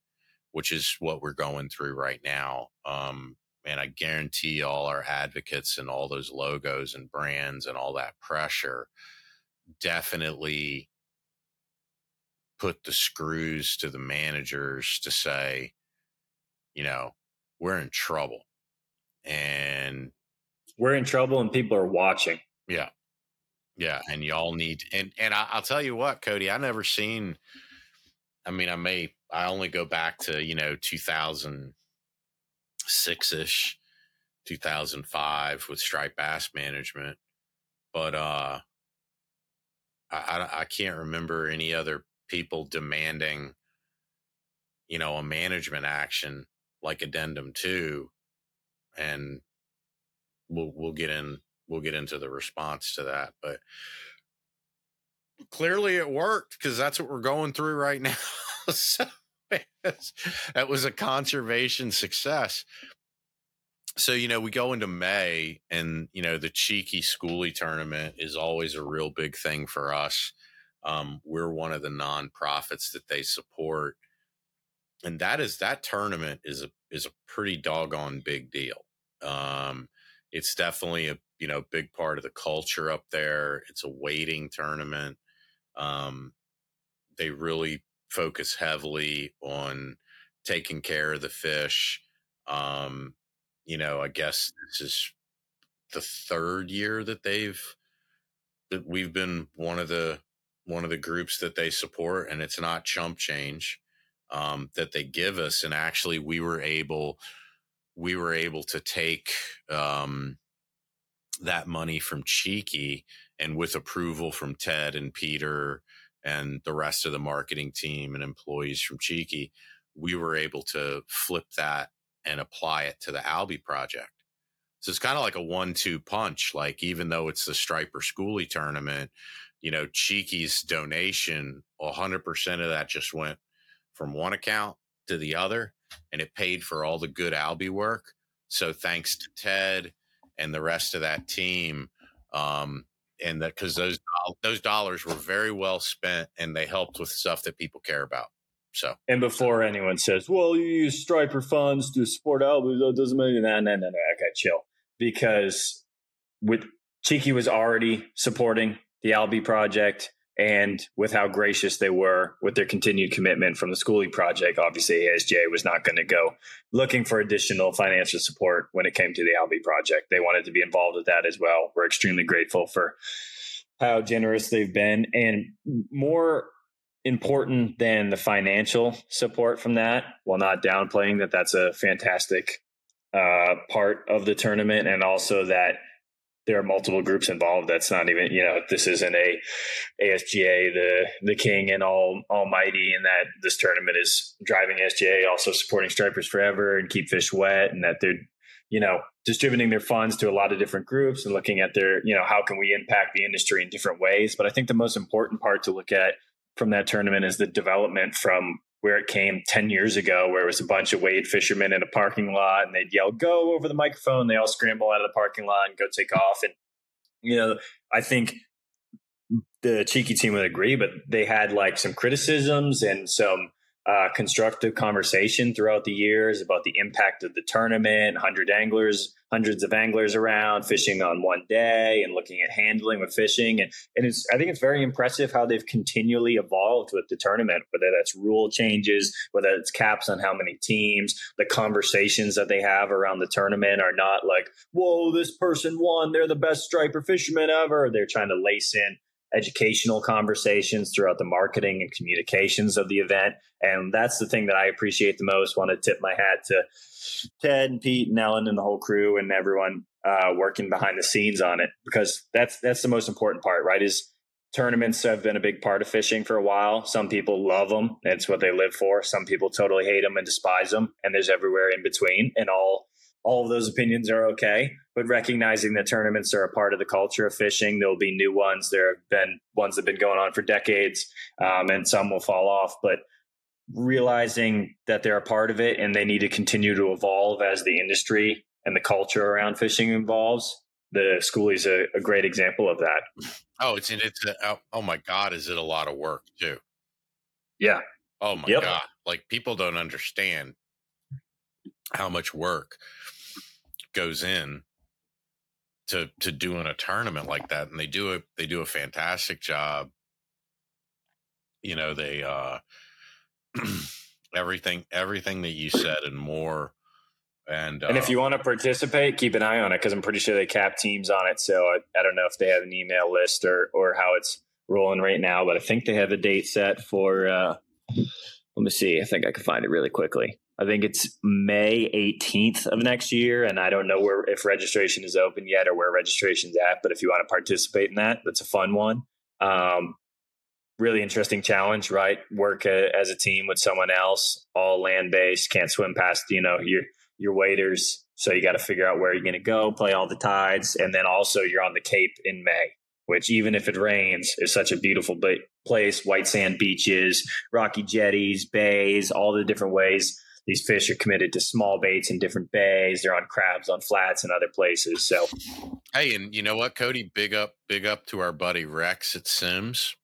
which is what we're going through right now. Um, and I guarantee all our advocates and all those logos and brands and all that pressure definitely put the screws to the managers to say, you know, we're in trouble. And we're in trouble and people are watching. Yeah. Yeah. And y'all need, and, and I, will tell you what, Cody, I never seen, I mean, I may, I only go back to, you know, 2006 ish, 2005 with striped bass management. But, uh, I, I, I can't remember any other people demanding, you know, a management action like addendum two, and we'll we'll get in we'll get into the response to that, but clearly it worked because that's what we're going through right now. so that was a conservation success. So, you know, we go into May and, you know, the cheeky schoolie tournament is always a real big thing for us. Um, we're one of the nonprofits that they support and that is that tournament is a is a pretty doggone big deal. Um, it's definitely a you know big part of the culture up there. It's a waiting tournament. Um, they really focus heavily on taking care of the fish. Um, you know, I guess this is the third year that they've that we've been one of the one of the groups that they support, and it's not chump change um, that they give us, and actually we were able we were able to take um, that money from Cheeky and with approval from Ted and Peter and the rest of the marketing team and employees from Cheeky, we were able to flip that and apply it to the Albie project. So it's kind of like a one-two punch. Like even though it's the Striper Schoolie tournament, you know, Cheeky's donation, 100% of that just went from one account to the other and it paid for all the good Albie work. So thanks to Ted and the rest of that team, um, and that because those those dollars were very well spent and they helped with stuff that people care about. So and before anyone says, "Well, you use Striper funds to support Albie," that doesn't mean no, no, no, no. Okay, chill. Because with Cheeky was already supporting the Albie project and with how gracious they were with their continued commitment from the schooling project, obviously ASGA was not going to go looking for additional financial support when it came to the Albie project. They wanted to be involved with that as well. We're extremely grateful for how generous they've been, and more important than the financial support from that, while not downplaying that that's a fantastic uh, part of the tournament, and also that there are multiple groups involved. That's not even you know this isn't a ASGA the the king and all almighty, and that this tournament is driving ASGA also supporting Stripers Forever and Keep Fish Wet, and that they're you know distributing their funds to a lot of different groups and looking at their you know how can we impact the industry in different ways. But I think the most important part to look at from that tournament is the development from where it came 10 years ago, where it was a bunch of wade fishermen in a parking lot and they'd yell, go over the microphone. They all scramble out of the parking lot and go take off. And, you know, I think the cheeky team would agree, but they had like some criticisms and some uh, constructive conversation throughout the years about the impact of the tournament. Hundred anglers, hundreds of anglers around fishing on one day, and looking at handling with fishing. And and it's I think it's very impressive how they've continually evolved with the tournament. Whether that's rule changes, whether it's caps on how many teams, the conversations that they have around the tournament are not like, "Whoa, this person won! They're the best striper fisherman ever." They're trying to lace in educational conversations throughout the marketing and communications of the event. And that's the thing that I appreciate the most. Want to tip my hat to Ted and Pete and Ellen and the whole crew and everyone uh, working behind the scenes on it because that's that's the most important part, right? Is tournaments have been a big part of fishing for a while. Some people love them; it's what they live for. Some people totally hate them and despise them, and there's everywhere in between. And all all of those opinions are okay. But recognizing that tournaments are a part of the culture of fishing, there'll be new ones. There have been ones that have been going on for decades, um, and some will fall off. But realizing that they're a part of it and they need to continue to evolve as the industry and the culture around fishing evolves. The school is a, a great example of that. Oh, it's it's a, oh, oh my god, is it a lot of work too? Yeah. Oh my yep. god, like people don't understand how much work goes in to to doing a tournament like that and they do it they do a fantastic job. You know they uh everything everything that you said and more and and uh, if you want to participate keep an eye on it because i'm pretty sure they cap teams on it so I, I don't know if they have an email list or or how it's rolling right now but i think they have a date set for uh let me see i think i can find it really quickly I think it's May 18th of next year, and I don't know where if registration is open yet or where registration's at. But if you want to participate in that, that's a fun one. Um, really interesting challenge, right? Work a, as a team with someone else, all land based, can't swim past you know your your waders, so you got to figure out where you're going to go, play all the tides, and then also you're on the Cape in May. Which, even if it rains, is such a beautiful place. White sand beaches, rocky jetties, bays, all the different ways these fish are committed to small baits in different bays. They're on crabs on flats and other places. So, hey, and you know what, Cody? Big up, big up to our buddy Rex at Simms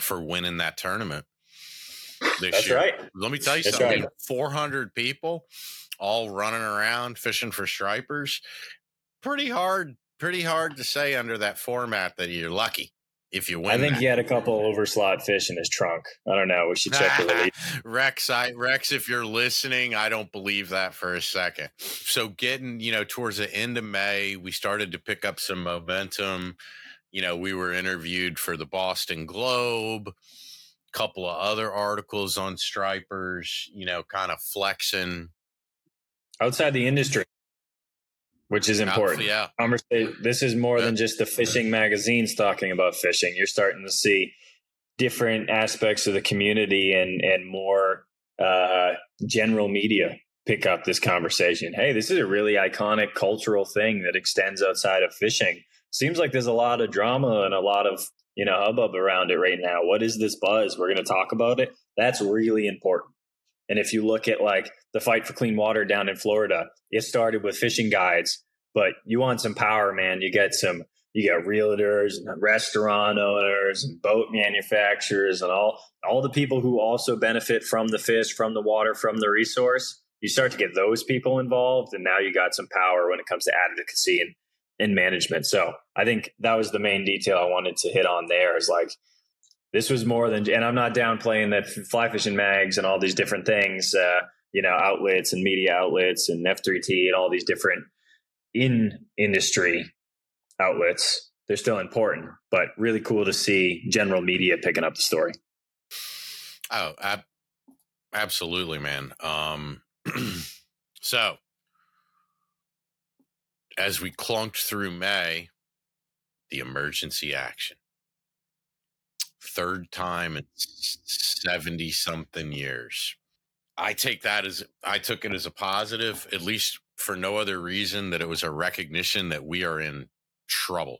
for winning that tournament. This That's year. right. Let me tell you That's something. Right. Four hundred people, all running around fishing for stripers. Pretty hard. Pretty hard to say under that format that you're lucky if you win. I think that. he had a couple overslot fish in his trunk. I don't know. We should check the release. Rex, I, Rex, if you're listening, I don't believe that for a second. So getting, you know, towards the end of May, we started to pick up some momentum. You know, we were interviewed for the Boston Globe, a couple of other articles on stripers, you know, kind of flexing outside the industry which is important. Yeah. This is more yeah. than just the fishing magazines talking about fishing. You're starting to see different aspects of the community and and more uh, general media pick up this conversation. Hey, this is a really iconic cultural thing that extends outside of fishing. Seems like there's a lot of drama and a lot of you know hubbub around it right now. What is this buzz? We're going to talk about it. That's really important. And if you look at like the fight for clean water down in Florida, it started with fishing guides, but you want some power, man. You get some, you got realtors and restaurant owners and boat manufacturers and all, all the people who also benefit from the fish, from the water, from the resource. You start to get those people involved, and now you got some power when it comes to advocacy and, and management. So I think that was the main detail I wanted to hit on there is like this was more than, and I'm not downplaying that fly fishing mags and all these different things, uh, you know, outlets and media outlets and F3T and all these different in industry outlets. They're still important, but really cool to see general media picking up the story. Oh, ab- absolutely, man. Um, so as we clunked through May, the emergency action third time in 70 something years. I take that as I took it as a positive, at least for no other reason that it was a recognition that we are in trouble.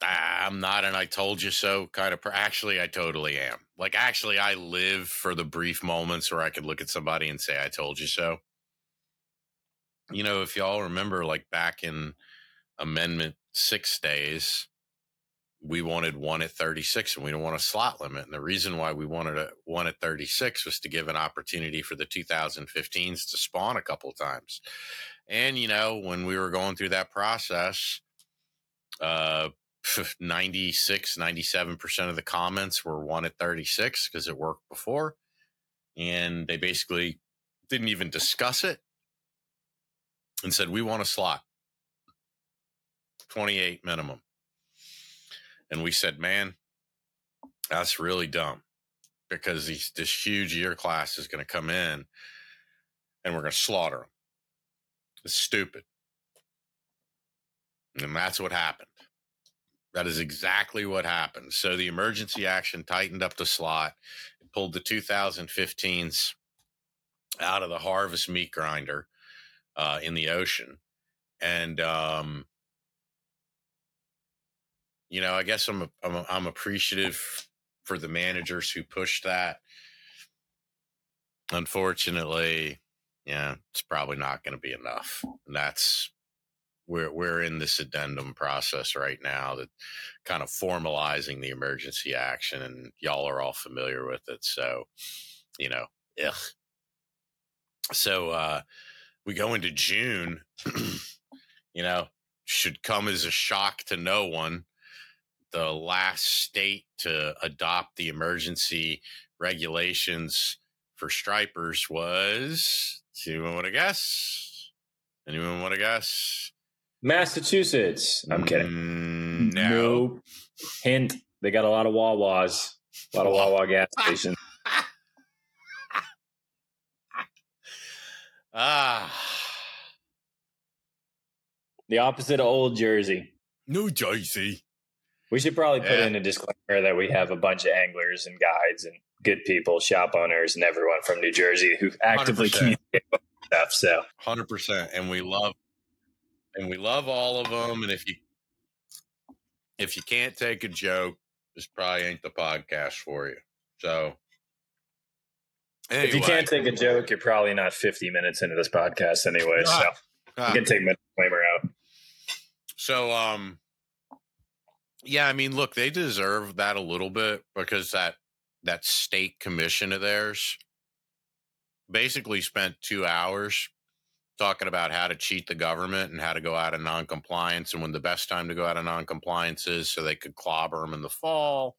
I'm not and I told you so kind of actually I totally am. Like actually I live for the brief moments where I could look at somebody and say I told you so. You know, if y'all remember like back in amendment 6 days, we wanted one at 36 and we don't want a slot limit. And the reason why we wanted a one at 36 was to give an opportunity for the 2015s to spawn a couple times. And, you know, when we were going through that process, uh, 96, 97% of the comments were one at 36 because it worked before. And they basically didn't even discuss it and said, we want a slot 28 minimum. And we said, man, that's really dumb because these, this huge year class is going to come in and we're going to slaughter them. It's stupid. And that's what happened. That is exactly what happened. So the emergency action tightened up the slot, it pulled the 2015s out of the harvest meat grinder uh, in the ocean. And um, you know, I guess I'm I'm, I'm appreciative for the managers who pushed that. Unfortunately, yeah, it's probably not going to be enough. And that's we're we're in this addendum process right now that kind of formalizing the emergency action, and y'all are all familiar with it. So, you know, ugh. So uh, we go into June. you know, should come as a shock to no one the last state to adopt the emergency regulations for stripers was. Anyone want to guess? Anyone want to guess? Massachusetts. I'm kidding. Mm, no. Nope. Hint: They got a lot of Wawas, a lot of Wawa gas stations. ah, The opposite of Old Jersey. New Jersey. We should probably put Yeah. in a disclaimer that we have a bunch of anglers and guides and good people, shop owners, and everyone from New Jersey who actively 100%. communicate about stuff. So Hundred percent, and we love, and we love all of them. And if you, if you can't take a joke, this probably ain't the podcast for you. So, anyway, if you can't take a joke, you're probably not 50 minutes into this podcast anyway. So Ah, you can take my disclaimer out. So, um, yeah, I mean, look, they deserve that a little bit because that that state commission of theirs basically spent two hours talking about how to cheat the government and how to go out of non-compliance and when the best time to go out of non-compliance is so they could clobber them in the fall.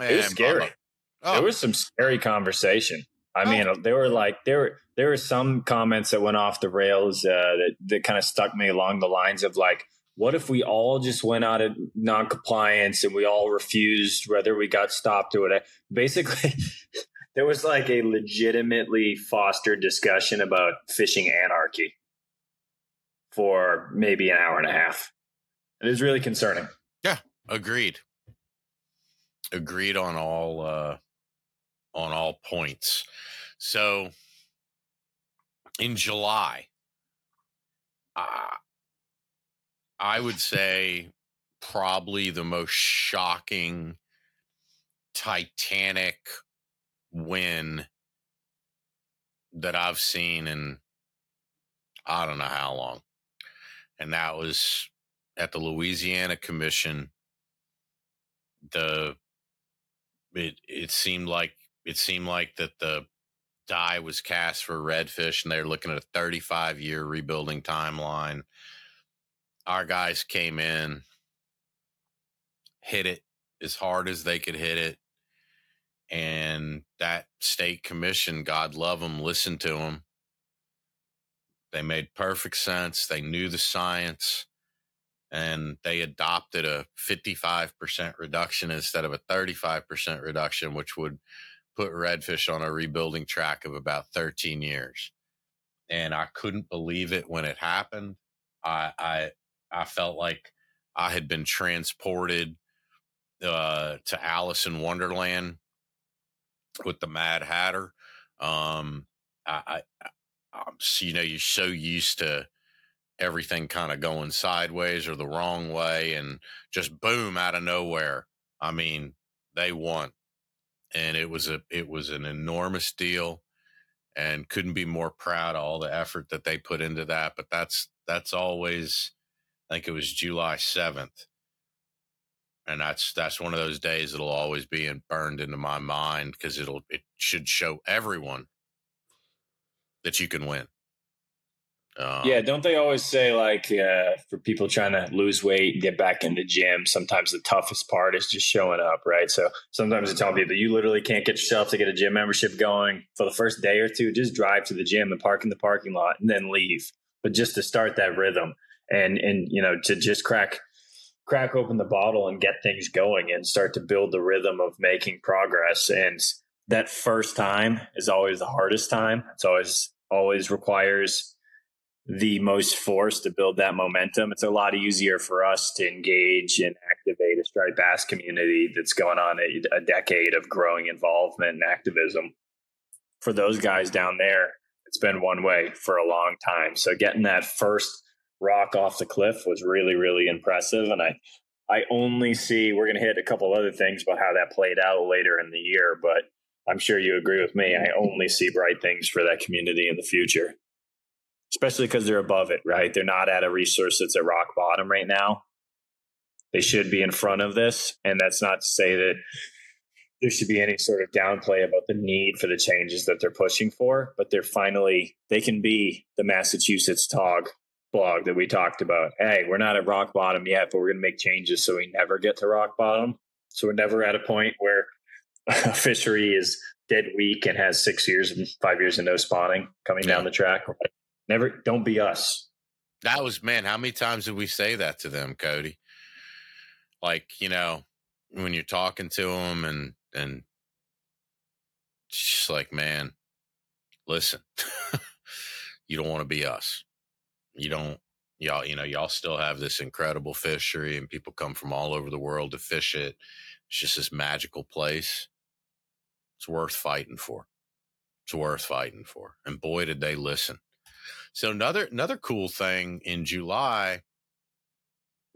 It was And blah, blah. scary. Oh, There was some scary conversation. I mean, there were like there were there were some comments that went off the rails uh, that that kind of stuck me along the lines of like, what if we all just went out of non-compliance and we all refused whether we got stopped or whatever? Basically, there was like a legitimately fostered discussion about fishing anarchy for maybe an hour and a half. It is really concerning. Yeah. Agreed. Agreed on all uh on all points. So in July, uh, I would say probably the most shocking titanic win that I've seen in I don't know how long. And that was at the Louisiana Commission. The it it seemed like it seemed like that the die was cast for redfish and they're looking at a 35 year rebuilding timeline. Our guys came in, hit it as hard as they could hit it. And that state commission, God love them, listened to them. They made perfect sense. They knew the science and they adopted a 55% reduction instead of a 35% reduction, which would put redfish on a rebuilding track of about 13 years. And I couldn't believe it when it happened. I I I felt like I had been transported uh, to Alice in Wonderland with the Mad Hatter. Um, I, I, I, you know, you're so used to everything kind of going sideways or the wrong way, and just boom out of nowhere. I mean, they won, and it was a it was an enormous deal, and couldn't be more proud of all the effort that they put into that. But that's that's always, I think it was July seventh and that's that's one of those days that'll always be burned into my mind because it'll it should show everyone that you can win. Um, yeah, don't they always say like uh, for people trying to lose weight and get back in the gym, sometimes the toughest part is just showing up, right? So sometimes I tell people you literally can't get yourself to get a gym membership going for the first day or two. Just drive to the gym and park in the parking lot and then leave. But just to start that rhythm and and you know to just crack crack open the bottle and get things going and start to build the rhythm of making progress. And that first time is always the hardest time. It's always always requires the most force to build that momentum. It's a lot easier for us to engage and activate a striped bass community that's going on a, a decade of growing involvement and activism. For those guys down there, it's been one way for a long time. So getting that first rock off the cliff was really, really impressive. And I, I only see we're going to hit a couple other things about how that played out later in the year, but I'm sure you agree with me. I only see bright things for that community in the future, especially because they're above it, right? They're not at a resource that's at rock bottom right now. They should be in front of this. And that's not to say that there should be any sort of downplay about the need for the changes that they're pushing for, but they're finally, they can be the Massachusetts TOG blog that we talked about. Hey, we're not at rock bottom yet, but we're going to make changes so we never get to rock bottom. So we're never at a point where a fishery is dead weak and has six years and five years of no spawning coming yeah. down the track. Never, don't be us. That was man. How many times did we say that to them, Cody? Like you know, when you're talking to them and and just like man, listen, you don't want to be us you don't y'all you know y'all still have this incredible fishery and people come from all over the world to fish it. It's just this magical place. It's worth fighting for. It's worth fighting for. And boy did they listen. So another another cool thing in july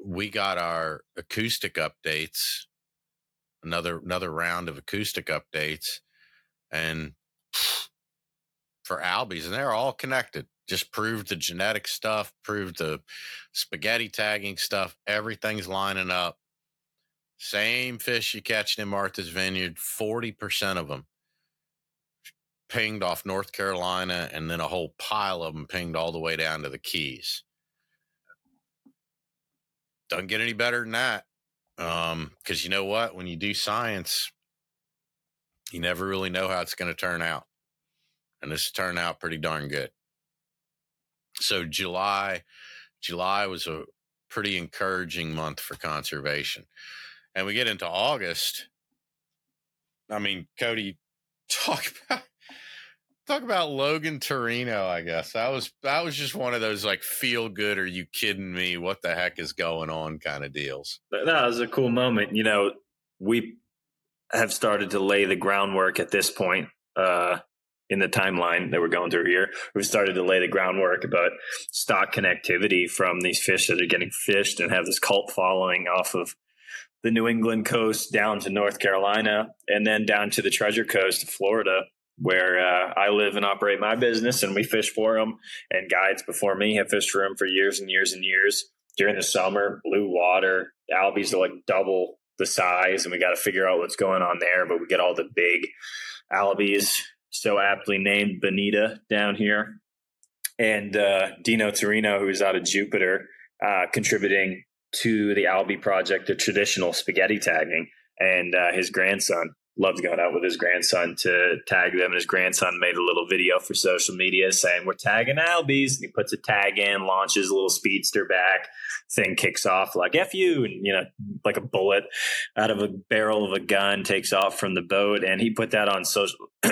we got our acoustic updates. Another another round of acoustic updates. And for albies and they're all connected just proved the genetic stuff, proved the spaghetti tagging stuff. Everything's lining up. Same fish you catch in Martha's Vineyard, 40% of them pinged off North Carolina, and then a whole pile of them pinged all the way down to the Keys. Doesn't get any better than that. Because um, you know what? When you do science, you never really know how it's going to turn out. And this turned out pretty darn good so July, July was a pretty encouraging month for conservation. And we get into August. I mean, Cody, talk about talk about Logan Torino, I guess. That was that was just one of those like feel good, are you kidding me? What the heck is going on kind of deals. That was a cool moment. You know, we have started to lay the groundwork at this point. Uh in the timeline that we're going through here. We've started to lay the groundwork about stock connectivity from these fish that are getting fished and have this cult following off of the New England coast down to North Carolina and then down to the Treasure Coast of Florida, where uh, I live and operate my business, and we fish for them. And guides before me have fished for them for years and years and years. During the summer, blue water, albies are like double the size, and we got to figure out what's going on there. But we get all the big albies, so aptly named bonito down here, and uh, Dino Torino, who's out of Jupiter, uh, contributing to the Albie project, the traditional spaghetti tagging, and uh, his grandson loved going out with his grandson to tag them. And his grandson made a little video for social media saying, We're tagging Albies. And he puts a tag in, launches a little speedster back, thing kicks off like F you, and you know, like a bullet out of a barrel of a gun takes off from the boat. And he put that on social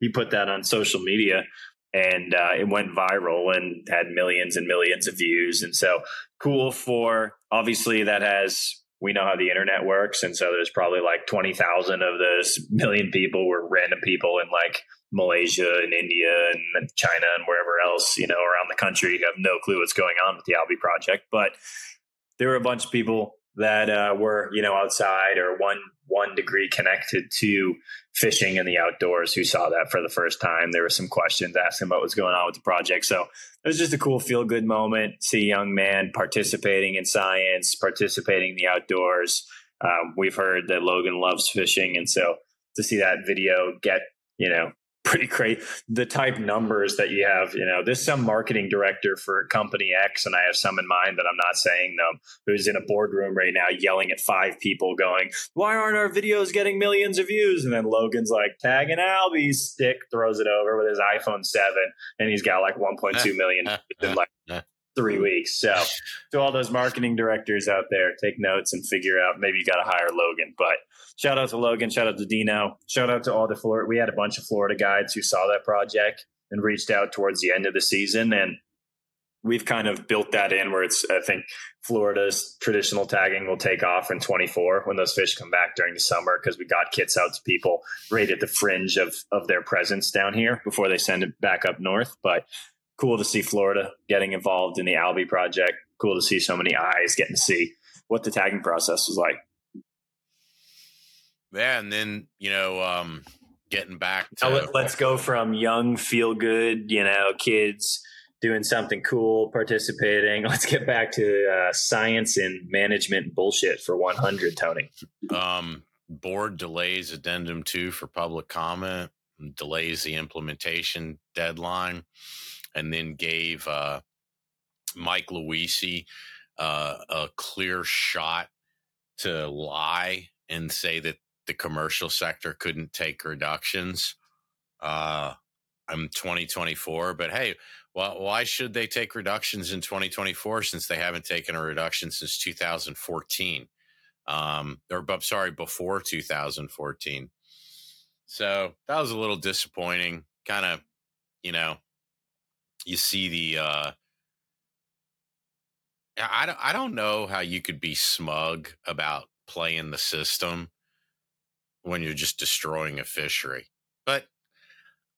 he put that on social media and uh, it went viral and had millions and millions of views. And so cool for obviously that has we know how the internet works, and so there's probably like twenty thousand of those million people were random people in like Malaysia and India and China and wherever else you know around the country you have no clue what's going on with the Albie project, but there were a bunch of people that uh, were you know outside or one one degree connected to fishing in the outdoors who saw that for the first time. There were some questions asking about what's going on with the project. So it was just a cool feel good moment. See a young man participating in science, participating in the outdoors. Um, we've heard that Logan loves fishing, and so to see that video get you know pretty great. The type numbers that you have, you know, there's some marketing director for company X, and I have some in mind that I'm not saying them, who's in a boardroom right now yelling at five people, going, "Why aren't our videos getting millions of views?" And then Logan's like, "Tagging Albie's stick," throws it over with his iPhone seven, and he's got like 1.2 million in like three weeks. So, to all those marketing directors out there, take notes and figure out maybe you got to hire Logan. But shout out to Logan, shout out to Dino, shout out to all the Florida. We had a bunch of Florida guides who saw that project and reached out towards the end of the season, and we've kind of built that in where it's. I think Florida's traditional tagging will take off in 24 when those fish come back during the summer because we got kits out to people right at the fringe of of their presence down here before they send it back up north, but cool to see Florida getting involved in the Albie project. Cool to see so many eyes getting to see what the tagging process was like. Yeah, and then you know, um, getting back to let's go from young, feel good, you know, kids doing something cool, participating. Let's get back to uh, science and management bullshit for 100, Tony. Um, board delays addendum two for public comment, delays the implementation deadline and then gave uh, Mike Luisi uh, a clear shot to lie and say that the commercial sector couldn't take reductions. Uh, I'm 2024, but hey, well, why should they take reductions in 2024 since they haven't taken a reduction since 2014? Um, or I'm sorry, before 2014. So that was a little disappointing. Kind of, you know, you see the uh I don't, I don't know how you could be smug about playing the system when you're just destroying a fishery. But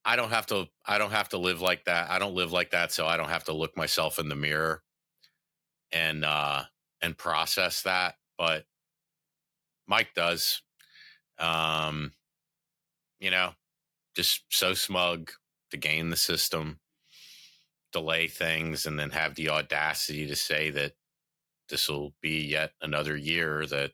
I don't have to I don't have to live like that. I don't live like that so I don't have to look myself in the mirror and uh and process that, but Mike does. Um you know, just so smug to gain the system delay things and then have the audacity to say that this will be yet another year that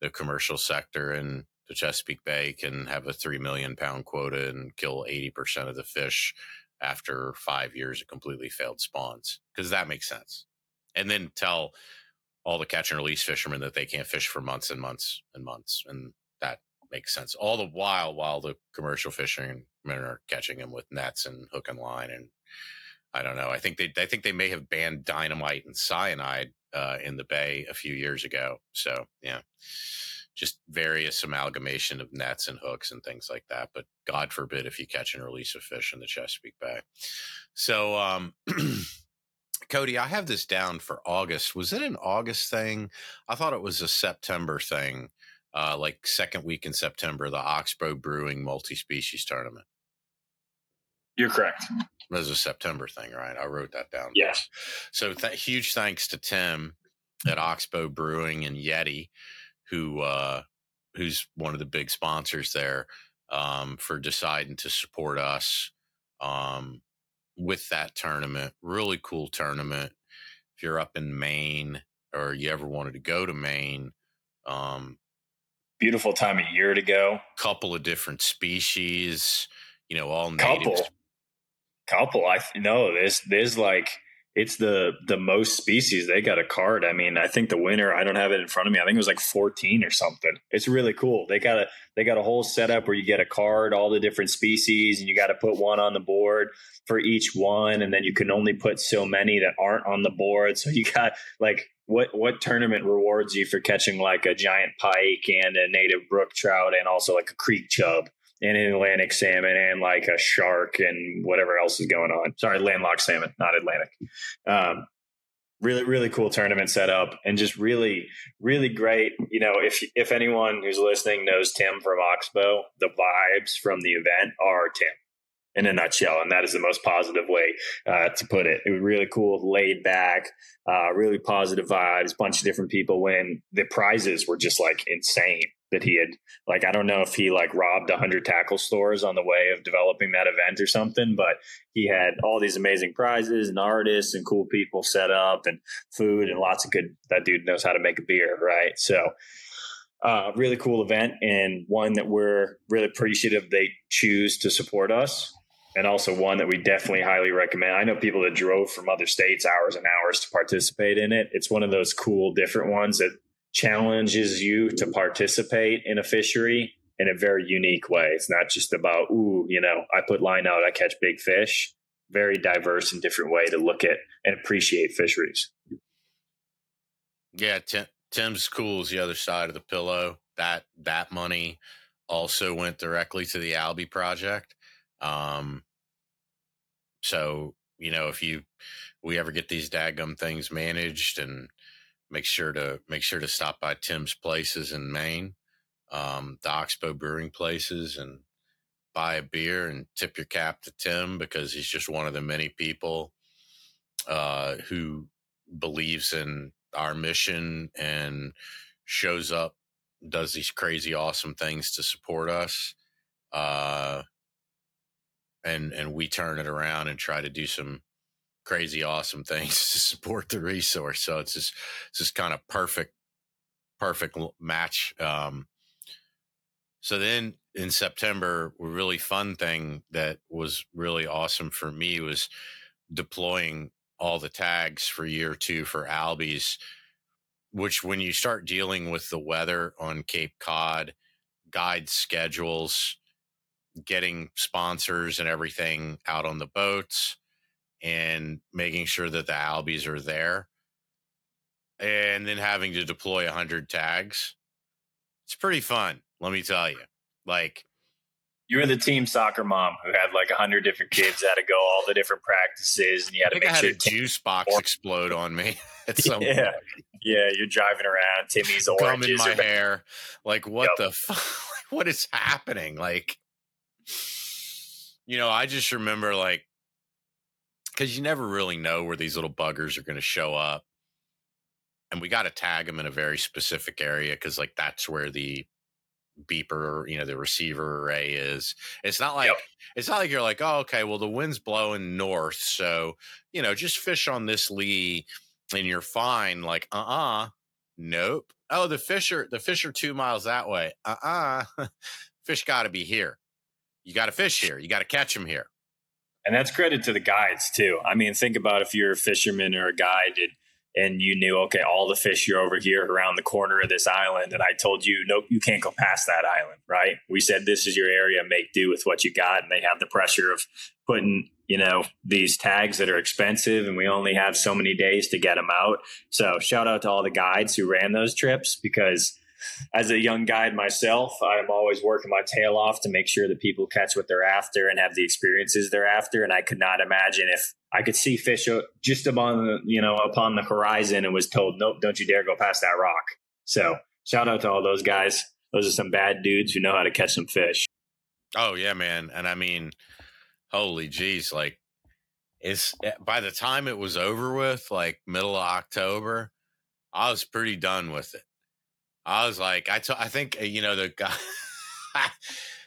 the commercial sector in Chesapeake Bay can have a 3 million pound quota and kill 80% of the fish after five years of completely failed spawns. Because that makes sense. And then tell all the catch and release fishermen that they can't fish for months and months and months. And that makes sense. All the while, while the commercial fishermen are catching them with nets and hook and line and I don't know. I think they I think they may have banned dynamite and cyanide uh, in the bay a few years ago. So yeah, just various amalgamation of nets and hooks and things like that. But God forbid if you catch and release a fish in the Chesapeake Bay. So um, Cody, I have this down for August. Was it an August thing? I thought it was a September thing. Uh, like second week in September, the Oxbow Brewing multi-species tournament. You're correct. It was a September thing, right? I wrote that down. Yes. So th- huge thanks to Tim at Oxbow Brewing and Yeti, who uh, who's one of the big sponsors there, um, for deciding to support us um, with that tournament. Really cool tournament. If you're up in Maine or you ever wanted to go to Maine, um, beautiful time of year to go. Couple of different species, you know, all couple, natives. Couple, I know there's there's like it's the the most species. They got a card. I mean i think the winner i don't have it in front of me. I think it was like 14 or something. It's really cool. They got a they got a whole setup where you get a card all the different species and you got to put one on the board for each one. And then you can only put so many that aren't on the board. So you got like what what tournament rewards you for catching like a giant pike and a native brook trout and also like a creek chub and an Atlantic salmon and like a shark and whatever else is going on. Sorry, landlocked salmon, not Atlantic. Um, really, really cool tournament setup and just really, really great. You know, if if anyone who's listening knows Tim from Oxbow, the vibes from the event are Tim in a nutshell, and that is the most positive way uh, to put it. It was really cool, laid back, uh, really positive vibes. Bunch of different people win. The prizes were just like insane that he had like I don't know if he like robbed a hundred tackle stores on the way of developing that event or something, but he had all these amazing prizes and artists and cool people set up and food and lots of good. That dude knows how to make a beer, right? So. Uh, really cool event and one that we're really appreciative they choose to support us and also one that we definitely highly recommend. I know people that drove from other states hours and hours to participate in it. It's one of those cool, different ones that challenges you to participate in a fishery in a very unique way. It's not just about, ooh, you know, I put line out, I catch big fish. Very diverse and different way to look at and appreciate fisheries. Yeah, Tim, Tim's cool is the other side of the pillow. That that money also went directly to the Albie project. Um, so you know, if you we ever get these daggum things managed and make sure to make sure to stop by Tim's places in Maine, um, the Oxbow Brewing places, and buy a beer and tip your cap to Tim because he's just one of the many people uh, who believes in our mission and shows up, does these crazy awesome things to support us. Uh, and and we turn it around and try to do some crazy awesome things to support the resource. So it's just it's just kind of perfect, perfect match. Um, so then in September, a really fun thing that was really awesome for me was deploying all the tags for year two for Albies, which when you start dealing with the weather on Cape Cod, guide schedules, getting sponsors and everything out on the boats, and making sure that the albies are there and then having to deploy 100 tags it's pretty fun let me tell you like you were the team soccer mom who had like 100 different kids had to go all the different practices and you had to make I had sure a juice box explode on me at some yeah. point. yeah you're driving around timmy's oranges in my hair like what yep. the fuck what is happening like you know i just remember like because you never really know where these little buggers are going to show up. And we got to tag them in a very specific area because, like, that's where the beeper, you know, the receiver array is. It's not like yep. it's not like you're like, oh, okay, well, the wind's blowing north, so you know, just fish on this lee and you're fine. Like, uh, uh-uh, uh nope. Oh, the fish are the fish are two miles that way. Uh, uh-uh. uh fish got to be here. You got to fish here. You got to catch them here. And that's credit to the guides too. I mean, think about if you're a fisherman or a guide and, and you knew, okay, all the fish are over here around the corner of this island. And I told you, nope, you can't go past that island, right? We said, this is your area, make do with what you got. And they have the pressure of putting, you know, these tags that are expensive and we only have so many days to get them out. So shout out to all the guides who ran those trips because as a young guide myself, I'm always working my tail off to make sure that people catch what they're after and have the experiences they're after. And I could not imagine if I could see fish just upon the, you know upon the horizon and was told, "Nope, don't you dare go past that rock." So shout out to all those guys. Those are some bad dudes who know how to catch some fish. Oh yeah, man. And I mean, holy jeez, like it's eh, by the time it was over with, like middle of October, I was pretty done with it. I was like, I, t- I think, uh, you know, the guy,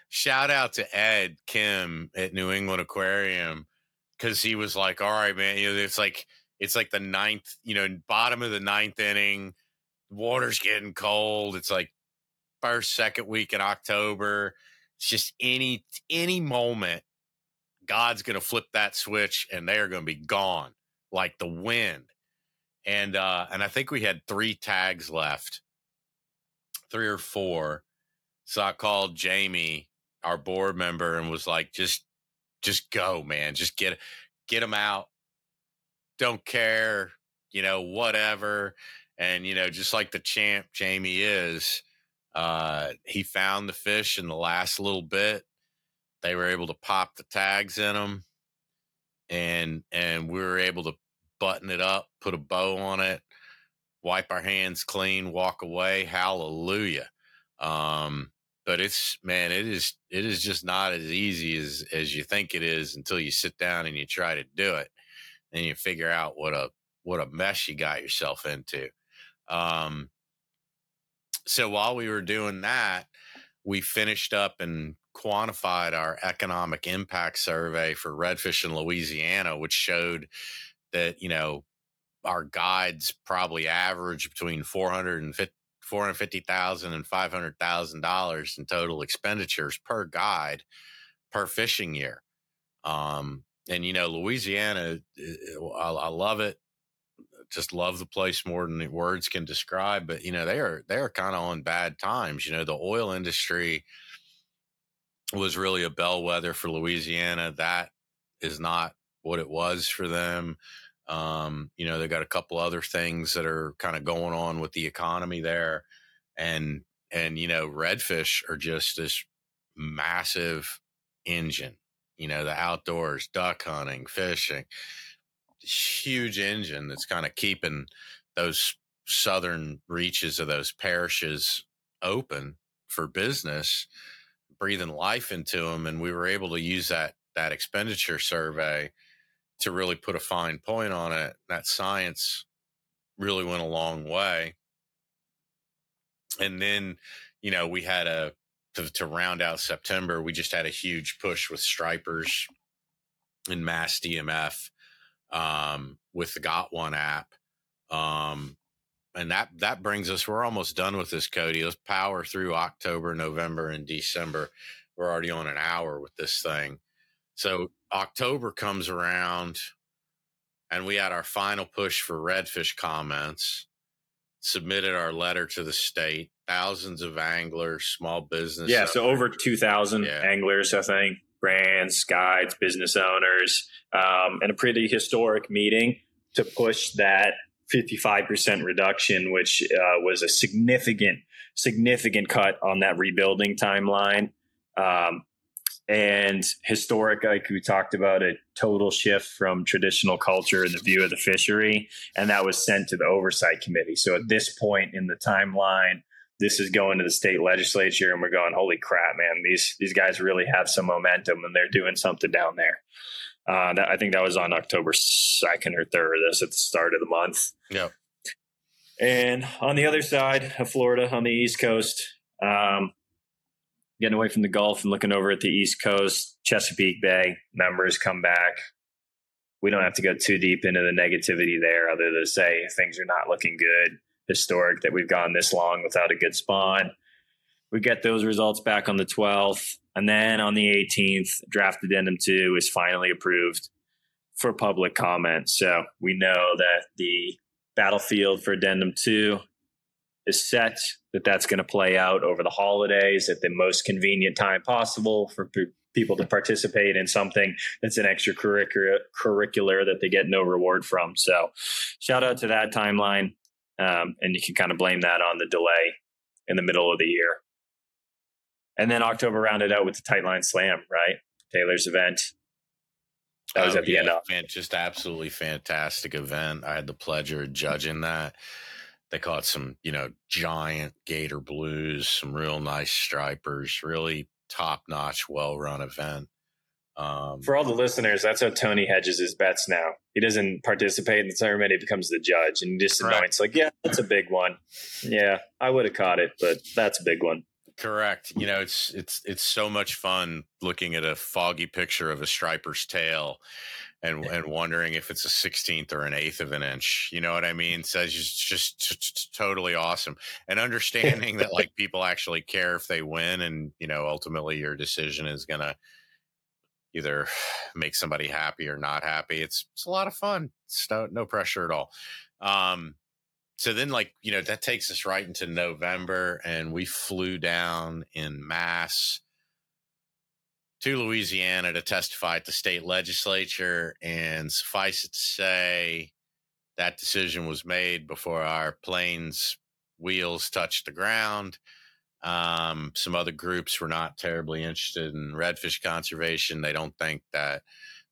shout out to Ed Kim at New England Aquarium because he was like, all right, man, you know, it's like, it's like the ninth, you know, bottom of the ninth inning. Water's getting cold. It's like first, second week in October. It's just any any moment, God's gonna flip that switch and they are gonna be gone like the wind. And uh and I think we had three tags left, three or four. So I called Jamie, our board member, and was like, just just go, man. Just get get them out don't care, you know, whatever. And, you know, just like the champ Jamie is, uh, he found the fish in the last little bit. They were able to pop the tags in them and, and we were able to button it up, put a bow on it, wipe our hands clean, walk away. Hallelujah. Um, but it's man, it is it is just not as easy as as you think it is until you sit down and you try to do it and you figure out what a what a mess you got yourself into. Um, so while we were doing that, we finished up and quantified our economic impact survey for redfish in Louisiana, which showed that you know our guides probably average between 450 450,000 and $500,000 in total expenditures per guide per fishing year. Um, and you know louisiana I, I, love it just love the place more than words can describe but you know they are they are kind of on bad times you know the oil industry was really a bellwether for louisiana that is not what it was for them um, you know they got a couple other things that are kind of going on with the economy there and and you know redfish are just this massive engine you know, the outdoors, duck hunting, fishing, huge engine that's kind of keeping those southern reaches of those parishes open for business, breathing life into them. And we were able to use that that expenditure survey to really put a fine point on it. That science really went a long way. And then, you know, we had a to, to round out September, we just had a huge push with stripers and mass DMF um, with the Got One app. Um, and that that brings us we're almost done with this cody let's power through october november and december we're already on an hour with this thing so october comes around and we had our final push for redfish comments submitted our letter to the state. Thousands of anglers, small business. Yeah, so over 2,000 yeah. anglers, I think, brands, guides, business owners, um, and a pretty historic meeting to push that 55% reduction, which uh, was a significant, significant cut on that rebuilding timeline. Um, and historic like we talked about a total shift from traditional culture and the view of the fishery and that was sent to the oversight committee. So at this point in the timeline this is going to the state legislature and we're going holy crap man these these guys really have some momentum and they're doing something down there. Uh, that, i think that was on october 2nd or 3rd this at the start of the month. Yeah. And on the other side of florida on the east coast um, getting away from the Gulf and looking over at the East Coast, Chesapeake Bay members come back. We don't have to go too deep into the negativity there, other than say things are not looking good. Historic that we've gone this long without a good spawn. We get those results back on the 12th. And then on the 18th, draft addendum two is finally approved for public comment. So we know that the battlefield for addendum two is set that that's going to play out over the holidays at the most convenient time possible for p- people to participate in something that's an extracurricular curricular that they get no reward from. So, shout out to that timeline, um, and you can kind of blame that on the delay in the middle of the year. And then October rounded out with the Tightline Slam, right? Taylor's event. That was oh, at the yeah, end of just absolutely fantastic event. I had the pleasure of judging that they caught some, you know, giant gator blues, some real nice stripers, really top notch, well run event. Um, For all the listeners, that's how Tony hedges his bets now. He doesn't participate in the tournament; he becomes the judge, and he just Correct. anoints like, "Yeah, that's a big one. Yeah, I would have caught it, but that's a big one." Correct. You know, it's it's it's so much fun looking at a foggy picture of a striper's tail and and wondering if it's a sixteenth or an eighth of an inch. You know what I mean? So it's just just t- totally awesome. And understanding that like people actually care if they win and you know, ultimately your decision is gonna either make somebody happy or not happy. It's it's a lot of fun. It's no, no pressure at all. Um so then like you know that takes us right into november and we flew down in mass to louisiana to testify at the state legislature and suffice it to say that decision was made before our plane's wheels touched the ground um, some other groups were not terribly interested in redfish conservation they don't think that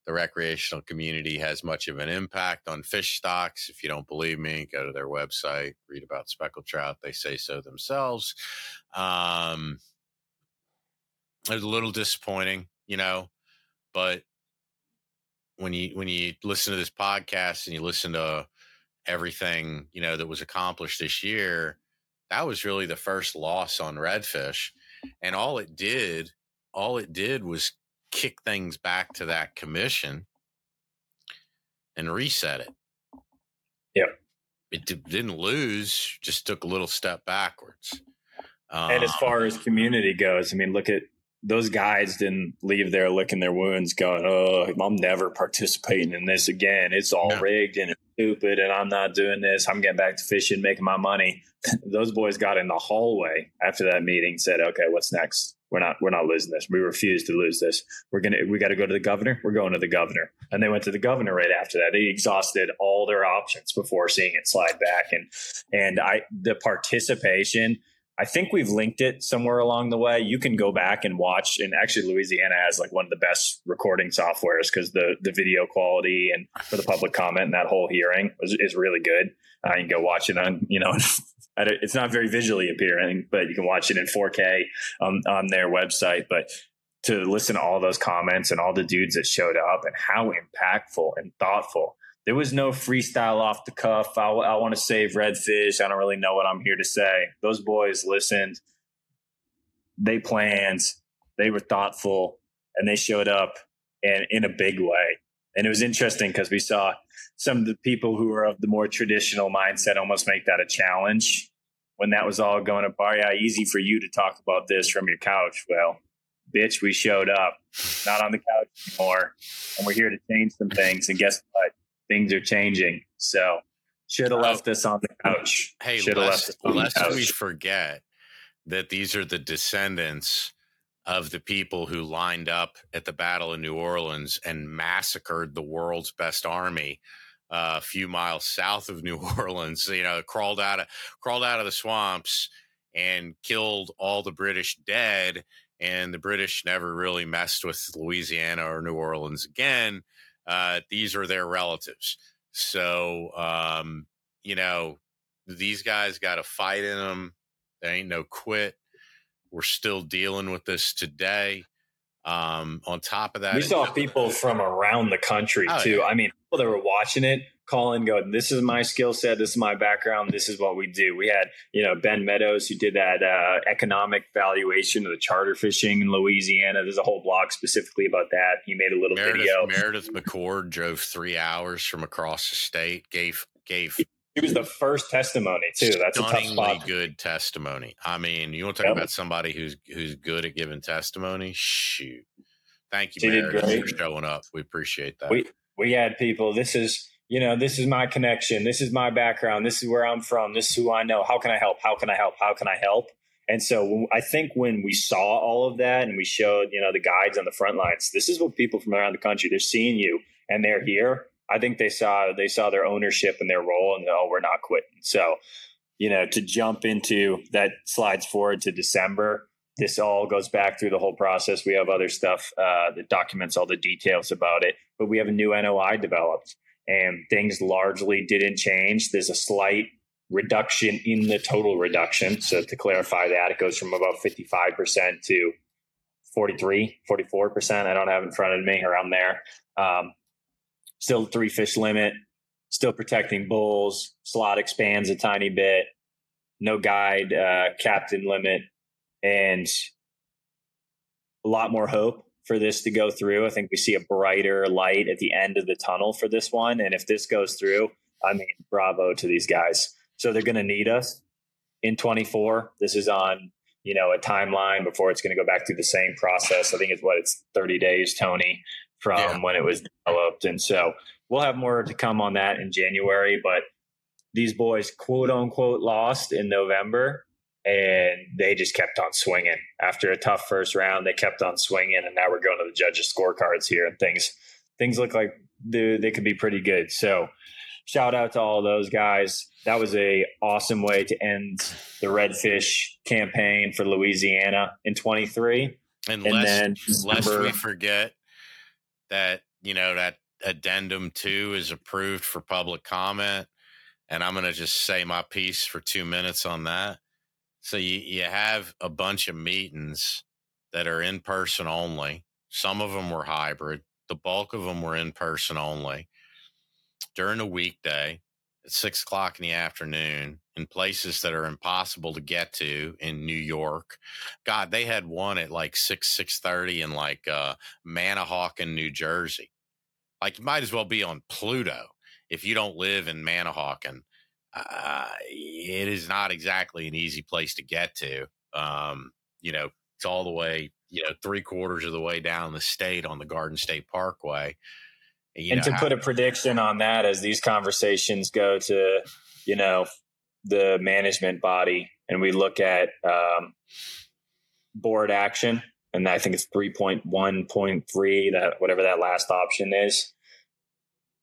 the recreational community has much of an impact on fish stocks. If you don't believe me, go to their website, read about speckled trout. They say so themselves. Um, it's a little disappointing, you know, but when you when you listen to this podcast and you listen to everything you know that was accomplished this year, that was really the first loss on redfish, and all it did, all it did was kick things back to that commission and reset it. Yep. It d- didn't lose, just took a little step backwards. and as Um, far as community goes, I mean, look at those guys didn't leave there licking their wounds, going, "Oh, I'm never participating in this again. It's all No. rigged and it's stupid, and I'm not doing this. I'm getting back to fishing, making my money." those boys got in the hallway after that meeting, said, "Okay, what's next? We're not, we're not losing this. We refuse to lose this. We're gonna, we got to go to the governor. We're going to the governor." And they went to the governor right after that. They exhausted all their options before seeing it slide back, and and I the participation. I think we've linked it somewhere along the way. You can go back and watch, and actually, Louisiana has like one of the best recording softwares because the the video quality and for the public comment and that whole hearing is, is really good. Uh, you can go watch it on, you know, it's not very visually appealing, but you can watch it in 4K um, on their website. But to listen to all those comments and all the dudes that showed up and how impactful and thoughtful there was no freestyle off the cuff. I, I want to save redfish. I don't really know what I'm here to say. Those boys listened. They planned. They were thoughtful, and they showed up and in a big way. And it was interesting because we saw some of the people who are of the more traditional mindset almost make that a challenge. When that was all going up, oh yeah, easy for you to talk about this from your couch. Well, bitch, we showed up, not on the couch anymore, and we're here to change some things. And guess what? Things are changing. So should have left this on the couch. Hey, should have lest, left on the lest we forget that these are the descendants of the people who lined up at the Battle of New Orleans and massacred the world's best army uh, a few miles south of New Orleans. You know, crawled out of crawled out of the swamps and killed all the British dead. And the British never really messed with Louisiana or New Orleans again. Uh, these are their relatives. So, um, you know, these guys got a fight in them. There ain't no quit. We're still dealing with this today. Um, on top of that, We saw people from around the country Oh, too. yeah. I mean, people that were watching it calling, going, "This is my skill set. This is my background. This is what we do." We had, you know, Ben Meadows who did that uh, economic valuation of the charter fishing in Louisiana. There's a whole blog specifically about that. He made a little Meredith, video. Meredith McCord drove three hours from across the state. Gave gave He was the first testimony too. That's a tough spot. good testimony. I mean, you want to talk Yep. about somebody who's who's good at giving testimony? Shoot. Thank you, She Meredith, for showing up. We appreciate that. we we had people this is you know this is my connection. This is my background. This is where i'm from. This is who i know. How can i help? How can i help? How can i help? And so i think when we saw all of that and we showed you know the guides on the front lines this is what people from around the country they're seeing you and they're here. I think they saw they saw their ownership and their role and oh we're not quitting. So you know to jump into that slides forward to december this all goes back through the whole process. We have other stuff uh, that documents all the details about it, but we have a new NOI developed, and things largely didn't change. There's a slight reduction in the total reduction. So to clarify that, it goes from about 55% to 43, 44%. I don't have in front of me around there. Um, still three fish limit, still protecting bulls. Slot expands a tiny bit. No guide, uh, captain limit, and a lot more hope for this to go through. I think we see a brighter light at the end of the tunnel for this one. And if this goes through, I mean, bravo to these guys. So they're going to need us in 24. This is on, you know, a timeline before it's going to go back through the same process. I think it's what it's 30 days, Tony, from yeah. when it was developed. And so we'll have more to come on that in January. But these boys, quote unquote, lost in November and they just kept on swinging after a tough first round. They kept on swinging, and now we're going to the judges' scorecards here, and things things look like they, they could be pretty good. So, shout out to all those guys. That was a awesome way to end the redfish campaign for Louisiana in 23. And, and lest, then lest we forget that you know that addendum two is approved for public comment, and I'm going to just say my piece for two minutes on that so you, you have a bunch of meetings that are in person only. Some of them were hybrid. The bulk of them were in person only during a weekday at six o'clock in the afternoon in places that are impossible to get to in New York. God, they had one at like six six thirty in like uh, Manahawkin, New Jersey. Like you might as well be on Pluto if you don't live in Manahawkin uh, it is not exactly an easy place to get to. Um, you know, it's all the way, you know, three quarters of the way down the state on the Garden State Parkway. You and know, to how- put a prediction on that, as these conversations go to, you know, the management body, and we look at um, board action, and I think it's three point one point three that whatever that last option is.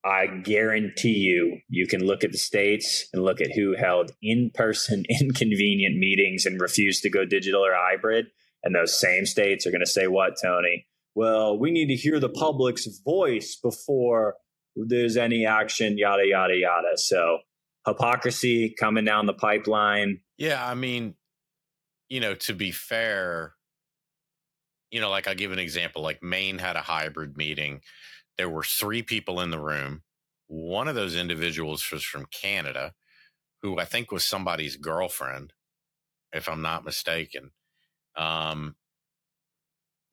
I guarantee you, you can look at the states and look at who held in person inconvenient meetings and refused to go digital or hybrid. And those same states are going to say, What, Tony? Well, we need to hear the public's voice before there's any action, yada, yada, yada. So, hypocrisy coming down the pipeline. Yeah. I mean, you know, to be fair, you know, like I'll give an example like Maine had a hybrid meeting there were three people in the room. One of those individuals was from Canada, who I think was somebody's girlfriend, if I'm not mistaken. Um,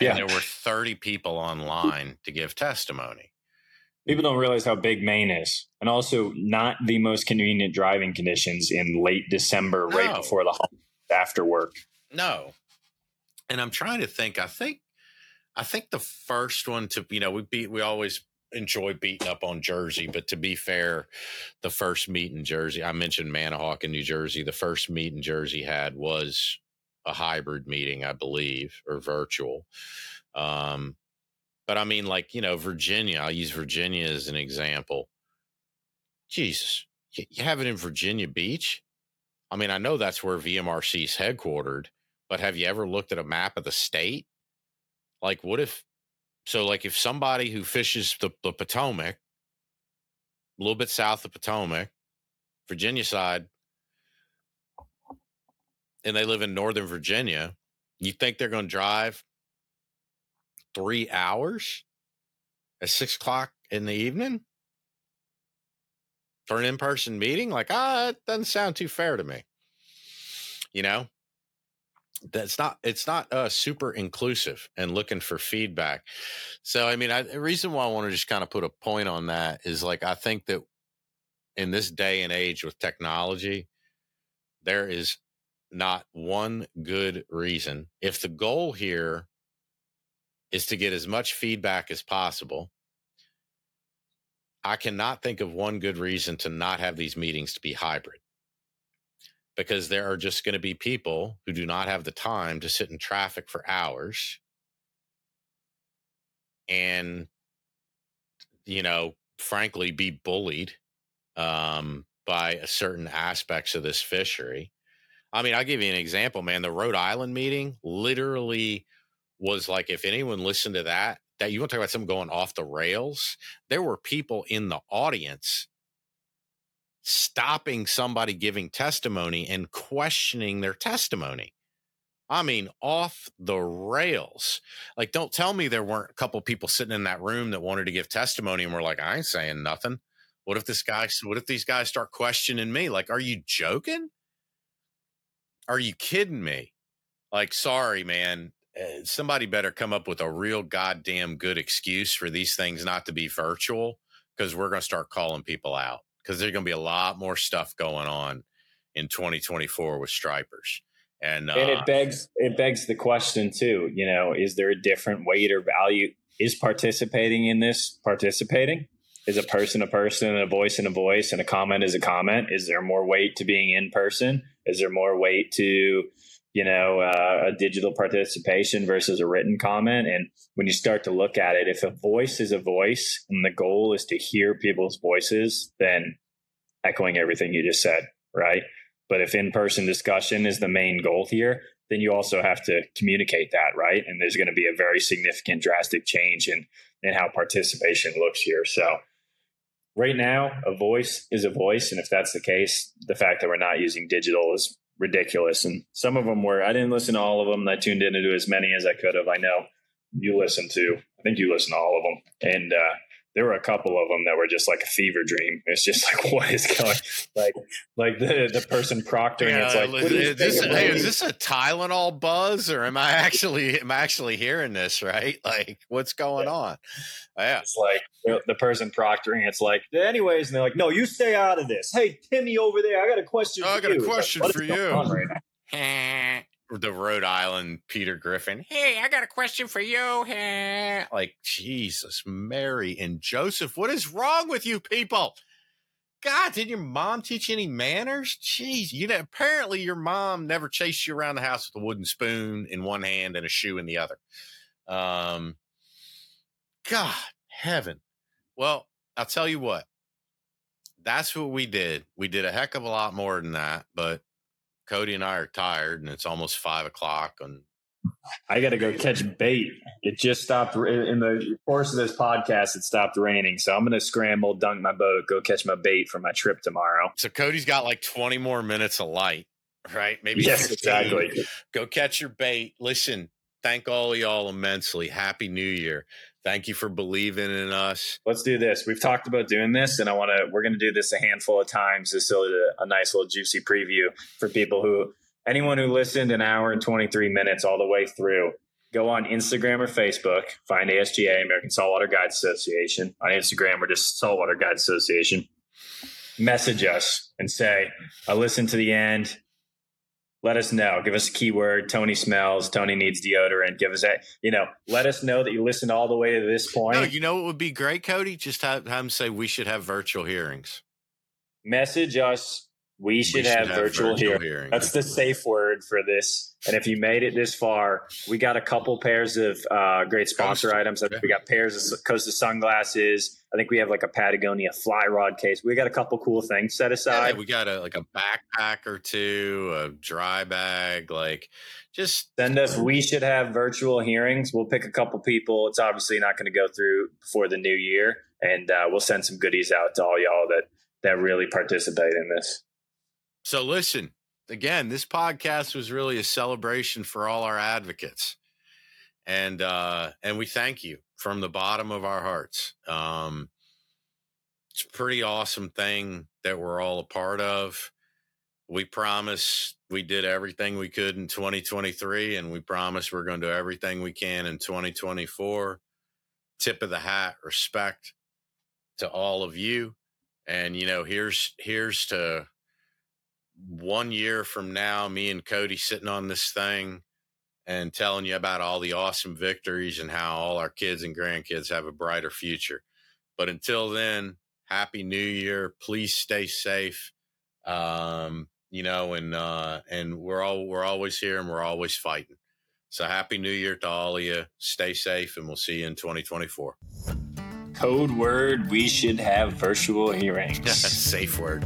yeah. there were 30 people online to give testimony. People don't realize how big Maine is, and also not the most convenient driving conditions in late December, no. right before the after work. No, and I'm trying to think. I think I think the first one to you know we beat we always enjoy beating up on Jersey, but to be fair, the first meet in Jersey, I mentioned Manahawkin New Jersey. The first meet in Jersey had was a hybrid meeting, I believe, or virtual. Um, but I mean, like you know, Virginia. I'll use Virginia as an example. Jesus, you, have it in Virginia Beach. I mean, I know that's where VMRC is headquartered, but have you ever looked at a map of the state? Like, what if, so like if somebody who fishes the, the Potomac, a little bit south of Potomac, Virginia side, and they live in Northern Virginia, you think they're going to drive three hours at six o'clock in the evening for an in person meeting? Like, ah, it doesn't sound too fair to me. You know? That's not it's not uh, super inclusive and looking for feedback. So i mean I, the reason why i want to just kind of put a point on that is like i think that in this day and age with technology there is not one good reason. If the goal here is to get as much feedback as possible i cannot think of one good reason to not have these meetings to be hybrid because there are just going to be people who do not have the time to sit in traffic for hours. And you know frankly be bullied um, by certain aspects of this fishery. I mean i'll give you an example man. The rhode island meeting literally was like if anyone listened to that that you want to talk about something going off the rails? There were people in the audience stopping somebody giving testimony and questioning their testimony. I mean, off the rails. Like, don't tell me there weren't a couple people sitting in that room that wanted to give testimony and were like, I ain't saying nothing. What if this guy, what if these guys start questioning me? Like, are you joking? Are you kidding me? Like, sorry, man. Uh, somebody better come up with a real goddamn good excuse for these things not to be virtual because we're going to start calling people out because there's going to be a lot more stuff going on in 2024 with stripers. And, uh, and it begs it begs the question too. You know, is there a different weight or value? Is participating in this participating? Is a person a person and a voice and a voice and a comment is a comment? Is there more weight to being in person? Is there more weight to you know uh, a digital participation versus a written comment? And when you start to look at it, if a voice is a voice and the goal is to hear people's voices, then echoing everything you just said, right? But if in person discussion is the main goal here, then you also have to communicate that, right? And there's going to be a very significant, drastic change in, in how participation looks here. So, right now, a voice is a voice. And if that's the case, the fact that we're not using digital is ridiculous. And some of them were, I didn't listen to all of them. I tuned into as many as I could have. I know you listen to, I think you listen to all of them. And, uh, there were a couple of them that were just like a fever dream. It's just like, what is going like, like the the person proctoring. Yeah, it's like, is, this, hey, is this a Tylenol buzz, or am I actually am I actually hearing this right? Like, what's going yeah. on? Yeah, it's like the, the, person proctoring. It's like, anyways, and they're like, no, you stay out of this. Hey, Timmy over there, I got a question. Oh, I got you. a question like, for you. Right the Rhode Island Peter Griffin. Hey, I got a question for you. Like, Jesus, Mary and Joseph, what is wrong with you people? God, did your mom teach you any manners? Jeez, you know, apparently your mom never chased you around the house with a wooden spoon in one hand and a shoe in the other. Um, God, heaven. Well, I'll tell you what. That's what we did. We did a heck of a lot more than that, but Cody and I are tired, and it's almost five o'clock. And I got to go catch bait. It just stopped in the course of this podcast. It stopped raining, so I'm going to scramble, dunk my boat, go catch my bait for my trip tomorrow. So Cody's got like 20 more minutes of light, right? Maybe yes, 15. exactly. Go catch your bait. Listen, thank all y'all immensely. Happy New Year. Thank you for believing in us. Let's do this. We've talked about doing this, and I want to. We're going to do this a handful of times. This is a, a nice little juicy preview for people who, anyone who listened an hour and twenty three minutes all the way through. Go on Instagram or Facebook. Find ASGA American Saltwater Guide Association on Instagram. We're just Saltwater Guide Association. Message us and say, "I listened to the end let us know. Give us a keyword. Tony smells. Tony needs deodorant. Give us that. You know, let us know that you listened all the way to this point. No, you know what would be great, Cody? Just have, have them say we should have virtual hearings. Message us. We should, we should have, have, virtual, virtual hearings. That's the safe word for this. And if you made it this far, we got a couple pairs of uh, great sponsor Costa. items. We got pairs of Costa sunglasses. I think we have like a Patagonia fly rod case. We got a couple cool things set aside. Yeah, we got a like a backpack or two, a dry bag, like just send us. We should have virtual hearings. We'll pick a couple people. It's obviously not going to go through before the new year, and uh, we'll send some goodies out to all y'all that that really participate in this. So listen, again, this podcast was really a celebration for all our advocates. And uh and we thank you from the bottom of our hearts. Um it's a pretty awesome thing that we're all a part of. We promise we did everything we could in 2023 and we promise we're going to do everything we can in 2024. Tip of the hat, respect to all of you. And you know, here's here's to one year from now, me and Cody sitting on this thing and telling you about all the awesome victories and how all our kids and grandkids have a brighter future. But until then, happy new year. Please stay safe. Um, you know, and uh and we're all we're always here and we're always fighting. So happy new year to all of you. Stay safe and we'll see you in 2024. Code word we should have virtual hearings. Safe word.